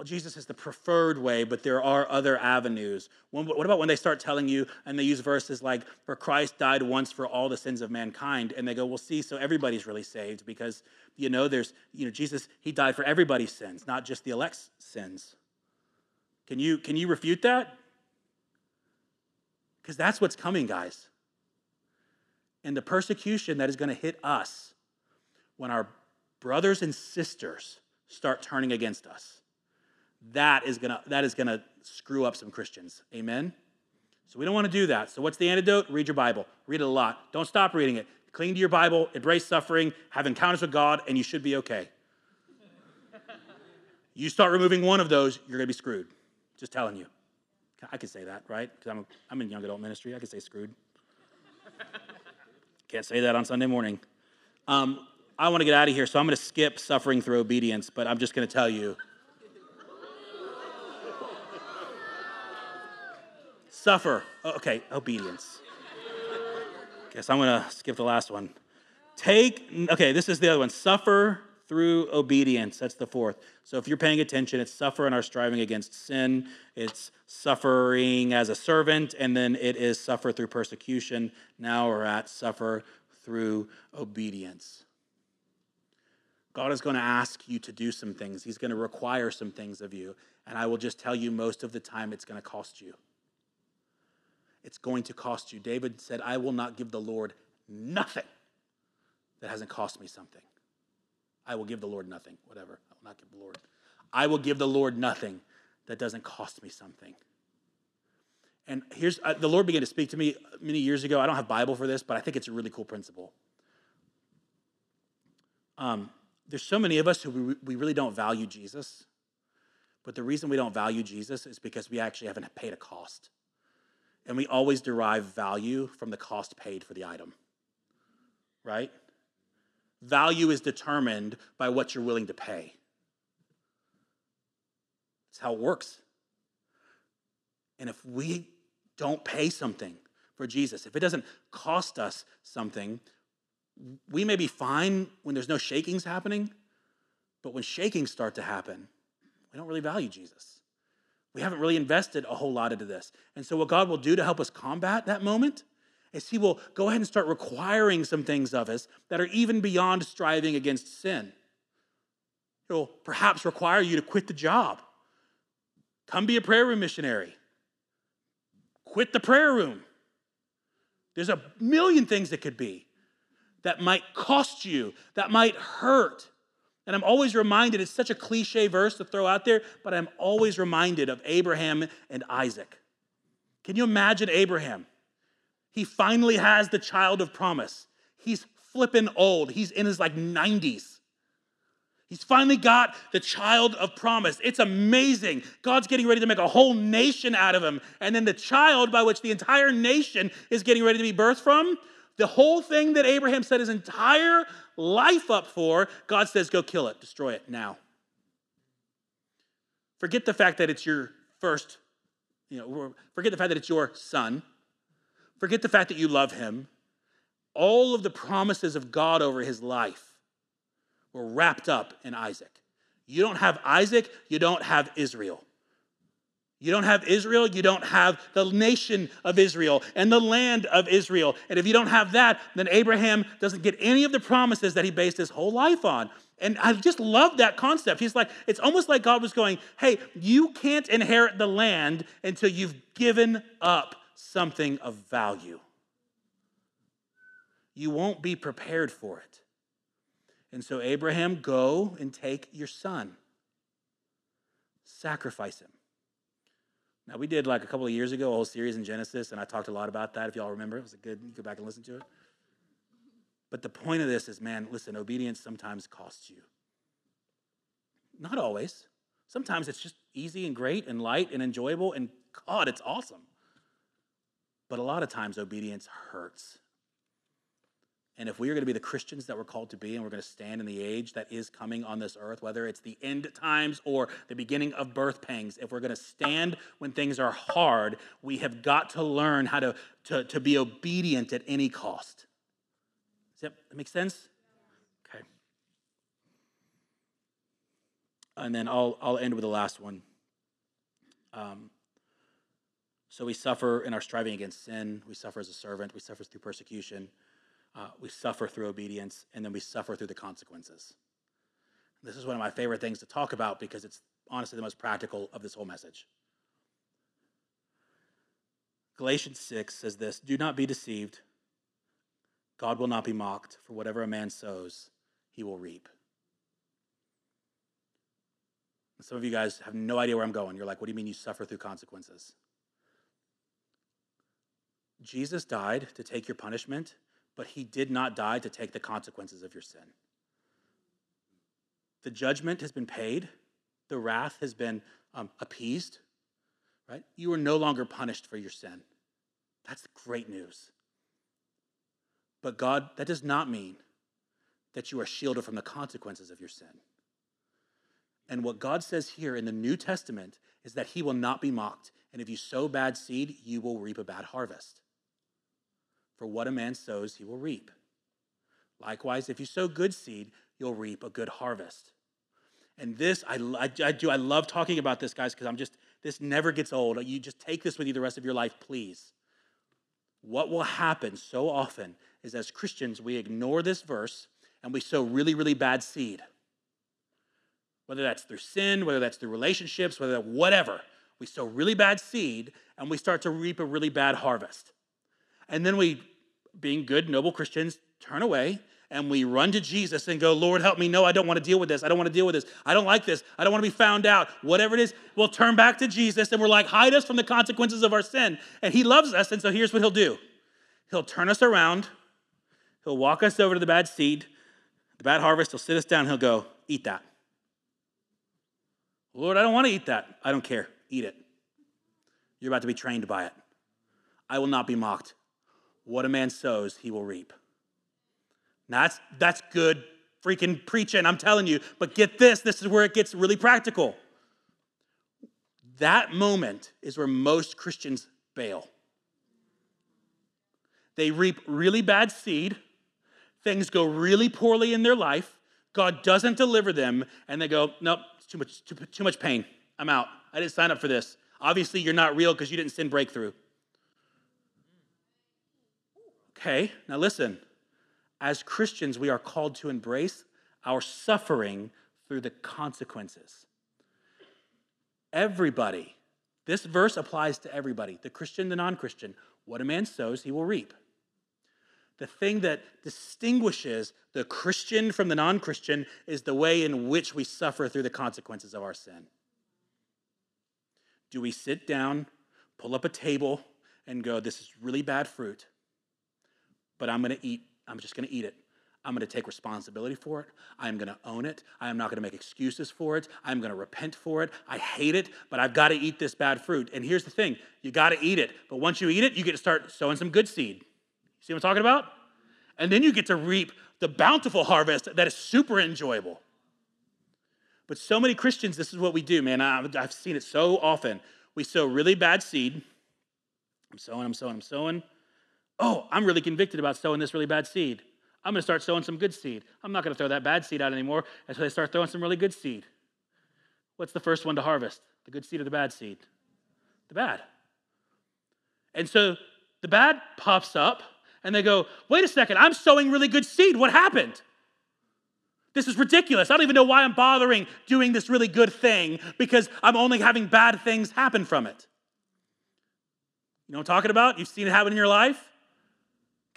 Well, Jesus is the preferred way, but there are other avenues. What about when they start telling you and they use verses like, For Christ died once for all the sins of mankind? And they go, Well, see, so everybody's really saved because, you know, there's, you know, Jesus, he died for everybody's sins, not just the elect's sins. Can you, can you refute that? Because that's what's coming, guys. And the persecution that is going to hit us when our brothers and sisters start turning against us that is gonna that is gonna screw up some Christians. Amen. So we don't want to do that. So what's the antidote? Read your Bible. Read it a lot. Don't stop reading it. Cling to your Bible, embrace suffering, have encounters with God, and you should be okay. you start removing one of those, you're gonna be screwed. Just telling you. I could say that, right? Because I'm, I'm in young adult ministry. I could say screwed. Can't say that on Sunday morning. Um, I want to get out of here, so I'm going to skip suffering through obedience, but I'm just going to tell you Suffer. Oh, okay, obedience. Guess I'm going to skip the last one. Take, okay, this is the other one. Suffer through obedience. That's the fourth. So if you're paying attention, it's suffer in our striving against sin, it's suffering as a servant, and then it is suffer through persecution. Now we're at suffer through obedience. God is going to ask you to do some things. He's going to require some things of you. And I will just tell you most of the time it's going to cost you it's going to cost you. David said, I will not give the Lord nothing that hasn't cost me something. I will give the Lord nothing, whatever. I will not give the Lord. I will give the Lord nothing that doesn't cost me something. And here's uh, the Lord began to speak to me many years ago. I don't have Bible for this, but I think it's a really cool principle. Um, there's so many of us who we, we really don't value Jesus, but the reason we don't value Jesus is because we actually haven't paid a cost and we always derive value from the cost paid for the item, right? Value is determined by what you're willing to pay. That's how it works. And if we don't pay something for Jesus, if it doesn't cost us something, we may be fine when there's no shakings happening, but when shakings start to happen, we don't really value Jesus. We haven't really invested a whole lot into this. And so, what God will do to help us combat that moment is He will go ahead and start requiring some things of us that are even beyond striving against sin. He'll perhaps require you to quit the job, come be a prayer room missionary, quit the prayer room. There's a million things that could be that might cost you, that might hurt. And I'm always reminded, it's such a cliche verse to throw out there, but I'm always reminded of Abraham and Isaac. Can you imagine Abraham? He finally has the child of promise. He's flipping old. He's in his like 90s. He's finally got the child of promise. It's amazing. God's getting ready to make a whole nation out of him. And then the child by which the entire nation is getting ready to be birthed from, the whole thing that Abraham set his entire life up for, God says, go kill it, destroy it now. Forget the fact that it's your first, you know, forget the fact that it's your son. Forget the fact that you love him. All of the promises of God over his life were wrapped up in Isaac. You don't have Isaac, you don't have Israel. You don't have Israel, you don't have the nation of Israel and the land of Israel. And if you don't have that, then Abraham doesn't get any of the promises that he based his whole life on. And I just love that concept. He's like, it's almost like God was going, hey, you can't inherit the land until you've given up something of value. You won't be prepared for it. And so, Abraham, go and take your son, sacrifice him. Now, we did like a couple of years ago a whole series in Genesis, and I talked a lot about that. If y'all remember, it was a good, you go back and listen to it. But the point of this is, man, listen, obedience sometimes costs you. Not always. Sometimes it's just easy and great and light and enjoyable, and God, it's awesome. But a lot of times, obedience hurts. And if we are going to be the Christians that we're called to be, and we're going to stand in the age that is coming on this earth, whether it's the end times or the beginning of birth pangs, if we're going to stand when things are hard, we have got to learn how to, to, to be obedient at any cost. Does that make sense? Okay. and then I'll, I'll end with the last one. Um, so we suffer in our striving against sin. We suffer as a servant. We suffer through persecution. Uh, we suffer through obedience, and then we suffer through the consequences. This is one of my favorite things to talk about because it's honestly the most practical of this whole message. Galatians 6 says this Do not be deceived. God will not be mocked, for whatever a man sows, he will reap. Some of you guys have no idea where I'm going. You're like, what do you mean you suffer through consequences? Jesus died to take your punishment, but he did not die to take the consequences of your sin. The judgment has been paid, the wrath has been um, appeased, right? You are no longer punished for your sin. That's great news. But God, that does not mean that you are shielded from the consequences of your sin. And what God says here in the New Testament is that he will not be mocked. And if you sow bad seed, you will reap a bad harvest. For what a man sows, he will reap. Likewise, if you sow good seed, you'll reap a good harvest. And this, I, I, I do, I love talking about this, guys, because I'm just, this never gets old. You just take this with you the rest of your life, please. What will happen so often is as Christians, we ignore this verse and we sow really, really bad seed whether that's through sin, whether that's through relationships, whether whatever. We sow really bad seed and we start to reap a really bad harvest. And then we, being good, noble Christians, turn away and we run to Jesus and go, Lord, help me. No, I don't want to deal with this. I don't want to deal with this. I don't like this. I don't want to be found out. Whatever it is, we'll turn back to Jesus and we're like, hide us from the consequences of our sin. And He loves us. And so here's what He'll do He'll turn us around, He'll walk us over to the bad seed, the bad harvest. He'll sit us down. He'll go, eat that. Lord, I don't want to eat that. I don't care. Eat it. You're about to be trained by it. I will not be mocked. What a man sows, he will reap. Now that's, that's good freaking preaching, I'm telling you. But get this this is where it gets really practical. That moment is where most Christians bail. They reap really bad seed, things go really poorly in their life, God doesn't deliver them, and they go, Nope, it's too much, too, too much pain. I'm out. I didn't sign up for this. Obviously, you're not real because you didn't sin breakthrough. Okay, now listen. As Christians, we are called to embrace our suffering through the consequences. Everybody, this verse applies to everybody the Christian, the non Christian. What a man sows, he will reap the thing that distinguishes the Christian from the non Christian is the way in which we suffer through the consequences of our sin. Do we sit down, pull up a table, and go, This is really bad fruit, but I'm going to eat, I'm just going to eat it. I'm going to take responsibility for it. I'm going to own it. I am not going to make excuses for it. I'm going to repent for it. I hate it, but I've got to eat this bad fruit. And here's the thing you got to eat it. But once you eat it, you get to start sowing some good seed. See what I'm talking about? And then you get to reap the bountiful harvest that is super enjoyable. But so many Christians, this is what we do, man. I've seen it so often. We sow really bad seed. I'm sowing, I'm sowing, I'm sowing. Oh, I'm really convicted about sowing this really bad seed. I'm going to start sowing some good seed. I'm not going to throw that bad seed out anymore. And so they start throwing some really good seed. What's the first one to harvest? The good seed or the bad seed? The bad. And so the bad pops up, and they go, wait a second, I'm sowing really good seed. What happened? This is ridiculous. I don't even know why I'm bothering doing this really good thing because I'm only having bad things happen from it. You know what I'm talking about? You've seen it happen in your life?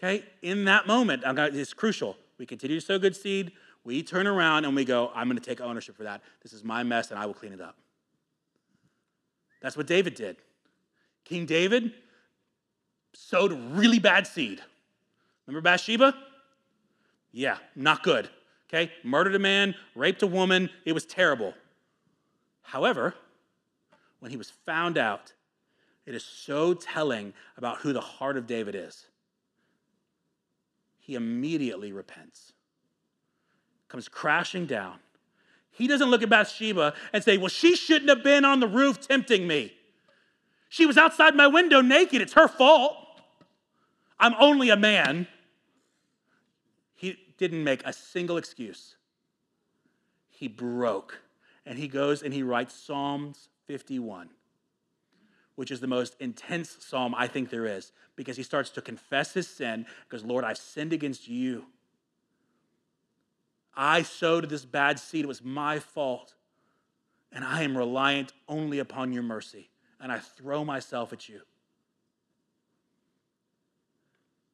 Okay, in that moment, it's crucial. We continue to sow good seed. We turn around and we go, I'm going to take ownership for that. This is my mess and I will clean it up. That's what David did. King David sowed really bad seed. Remember Bathsheba? Yeah, not good. Okay? Murdered a man, raped a woman. It was terrible. However, when he was found out, it is so telling about who the heart of David is. He immediately repents, comes crashing down. He doesn't look at Bathsheba and say, Well, she shouldn't have been on the roof tempting me. She was outside my window naked. It's her fault. I'm only a man. He didn't make a single excuse. He broke and he goes and he writes Psalms 51, which is the most intense psalm I think there is, because he starts to confess his sin, because, Lord, I've sinned against you. I sowed this bad seed, it was my fault, and I am reliant only upon your mercy, and I throw myself at you.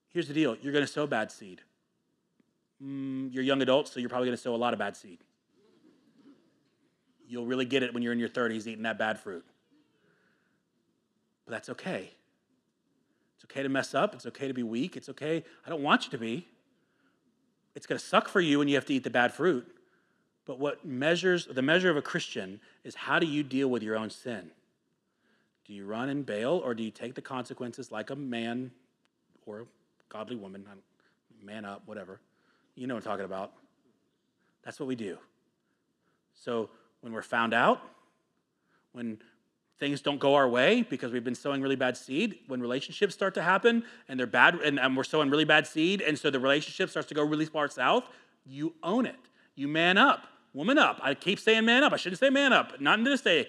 Here's the deal you're going to sow bad seed. Mm, you're young adults, so you're probably going to sow a lot of bad seed. You'll really get it when you're in your 30s eating that bad fruit. But that's okay. It's okay to mess up. It's okay to be weak. It's okay. I don't want you to be. It's going to suck for you when you have to eat the bad fruit. But what measures, the measure of a Christian is how do you deal with your own sin? Do you run and bail, or do you take the consequences like a man or a godly woman, man up, whatever? You know what I'm talking about. That's what we do. So when we're found out, when things don't go our way because we've been sowing really bad seed, when relationships start to happen and they're bad and, and we're sowing really bad seed, and so the relationship starts to go really far south, you own it. You man up, woman up. I keep saying man up. I shouldn't say man up. Not in this day.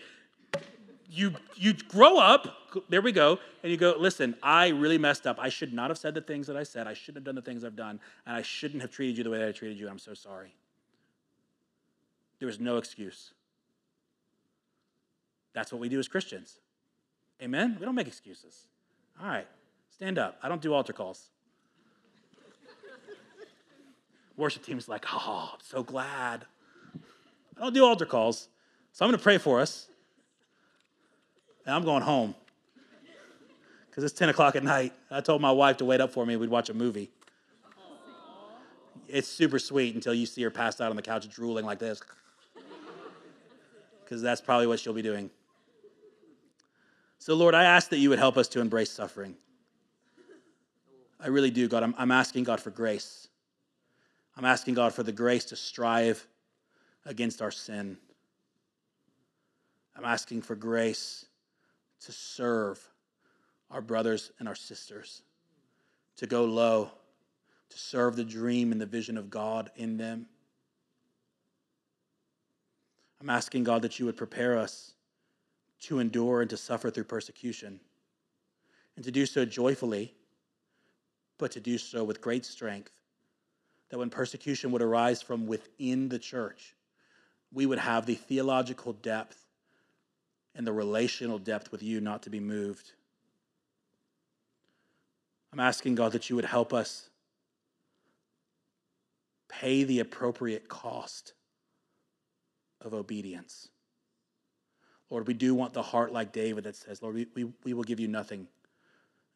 You you grow up. There we go. And you go, listen. I really messed up. I should not have said the things that I said. I shouldn't have done the things I've done, and I shouldn't have treated you the way that I treated you. I'm so sorry. There is no excuse. That's what we do as Christians. Amen? We don't make excuses. All right, stand up. I don't do altar calls. Worship team's like, oh, I'm so glad. I don't do altar calls. So I'm going to pray for us. And I'm going home because it's 10 o'clock at night. I told my wife to wait up for me. We'd watch a movie. It's super sweet until you see her passed out on the couch drooling like this. Because that's probably what she'll be doing. So, Lord, I ask that you would help us to embrace suffering. I really do, God. I'm, I'm asking God for grace. I'm asking God for the grace to strive against our sin. I'm asking for grace to serve our brothers and our sisters, to go low, to serve the dream and the vision of God in them. I'm asking God that you would prepare us to endure and to suffer through persecution, and to do so joyfully, but to do so with great strength. That when persecution would arise from within the church, we would have the theological depth and the relational depth with you not to be moved. I'm asking God that you would help us pay the appropriate cost of obedience. Lord, we do want the heart like David that says, Lord, we, we, we will give you nothing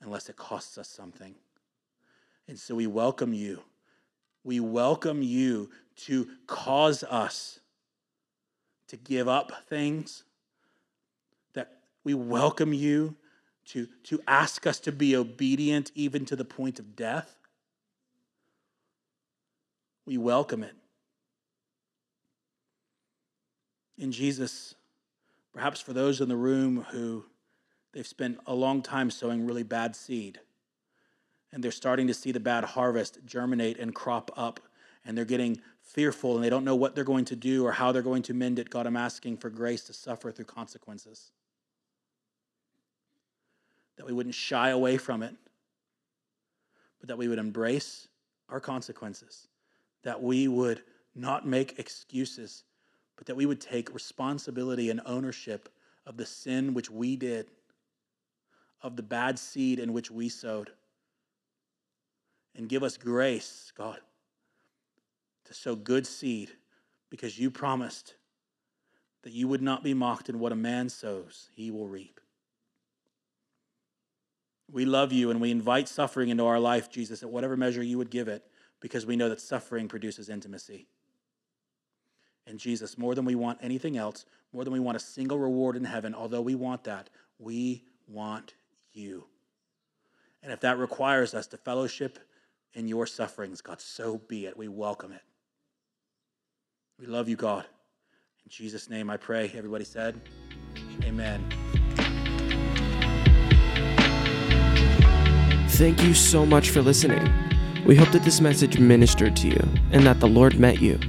unless it costs us something. And so we welcome you. We welcome you to cause us to give up things, that we welcome you to, to ask us to be obedient even to the point of death. We welcome it. In Jesus' Perhaps for those in the room who they've spent a long time sowing really bad seed and they're starting to see the bad harvest germinate and crop up and they're getting fearful and they don't know what they're going to do or how they're going to mend it, God, I'm asking for grace to suffer through consequences. That we wouldn't shy away from it, but that we would embrace our consequences. That we would not make excuses but that we would take responsibility and ownership of the sin which we did, of the bad seed in which we sowed. And give us grace, God, to sow good seed because you promised that you would not be mocked in what a man sows, he will reap. We love you and we invite suffering into our life, Jesus, at whatever measure you would give it, because we know that suffering produces intimacy in Jesus more than we want anything else, more than we want a single reward in heaven, although we want that. We want you. And if that requires us to fellowship in your sufferings, God, so be it. We welcome it. We love you, God. In Jesus' name I pray. Everybody said, Amen. Thank you so much for listening. We hope that this message ministered to you and that the Lord met you.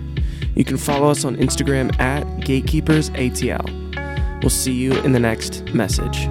You can follow us on Instagram at GatekeepersATL. We'll see you in the next message.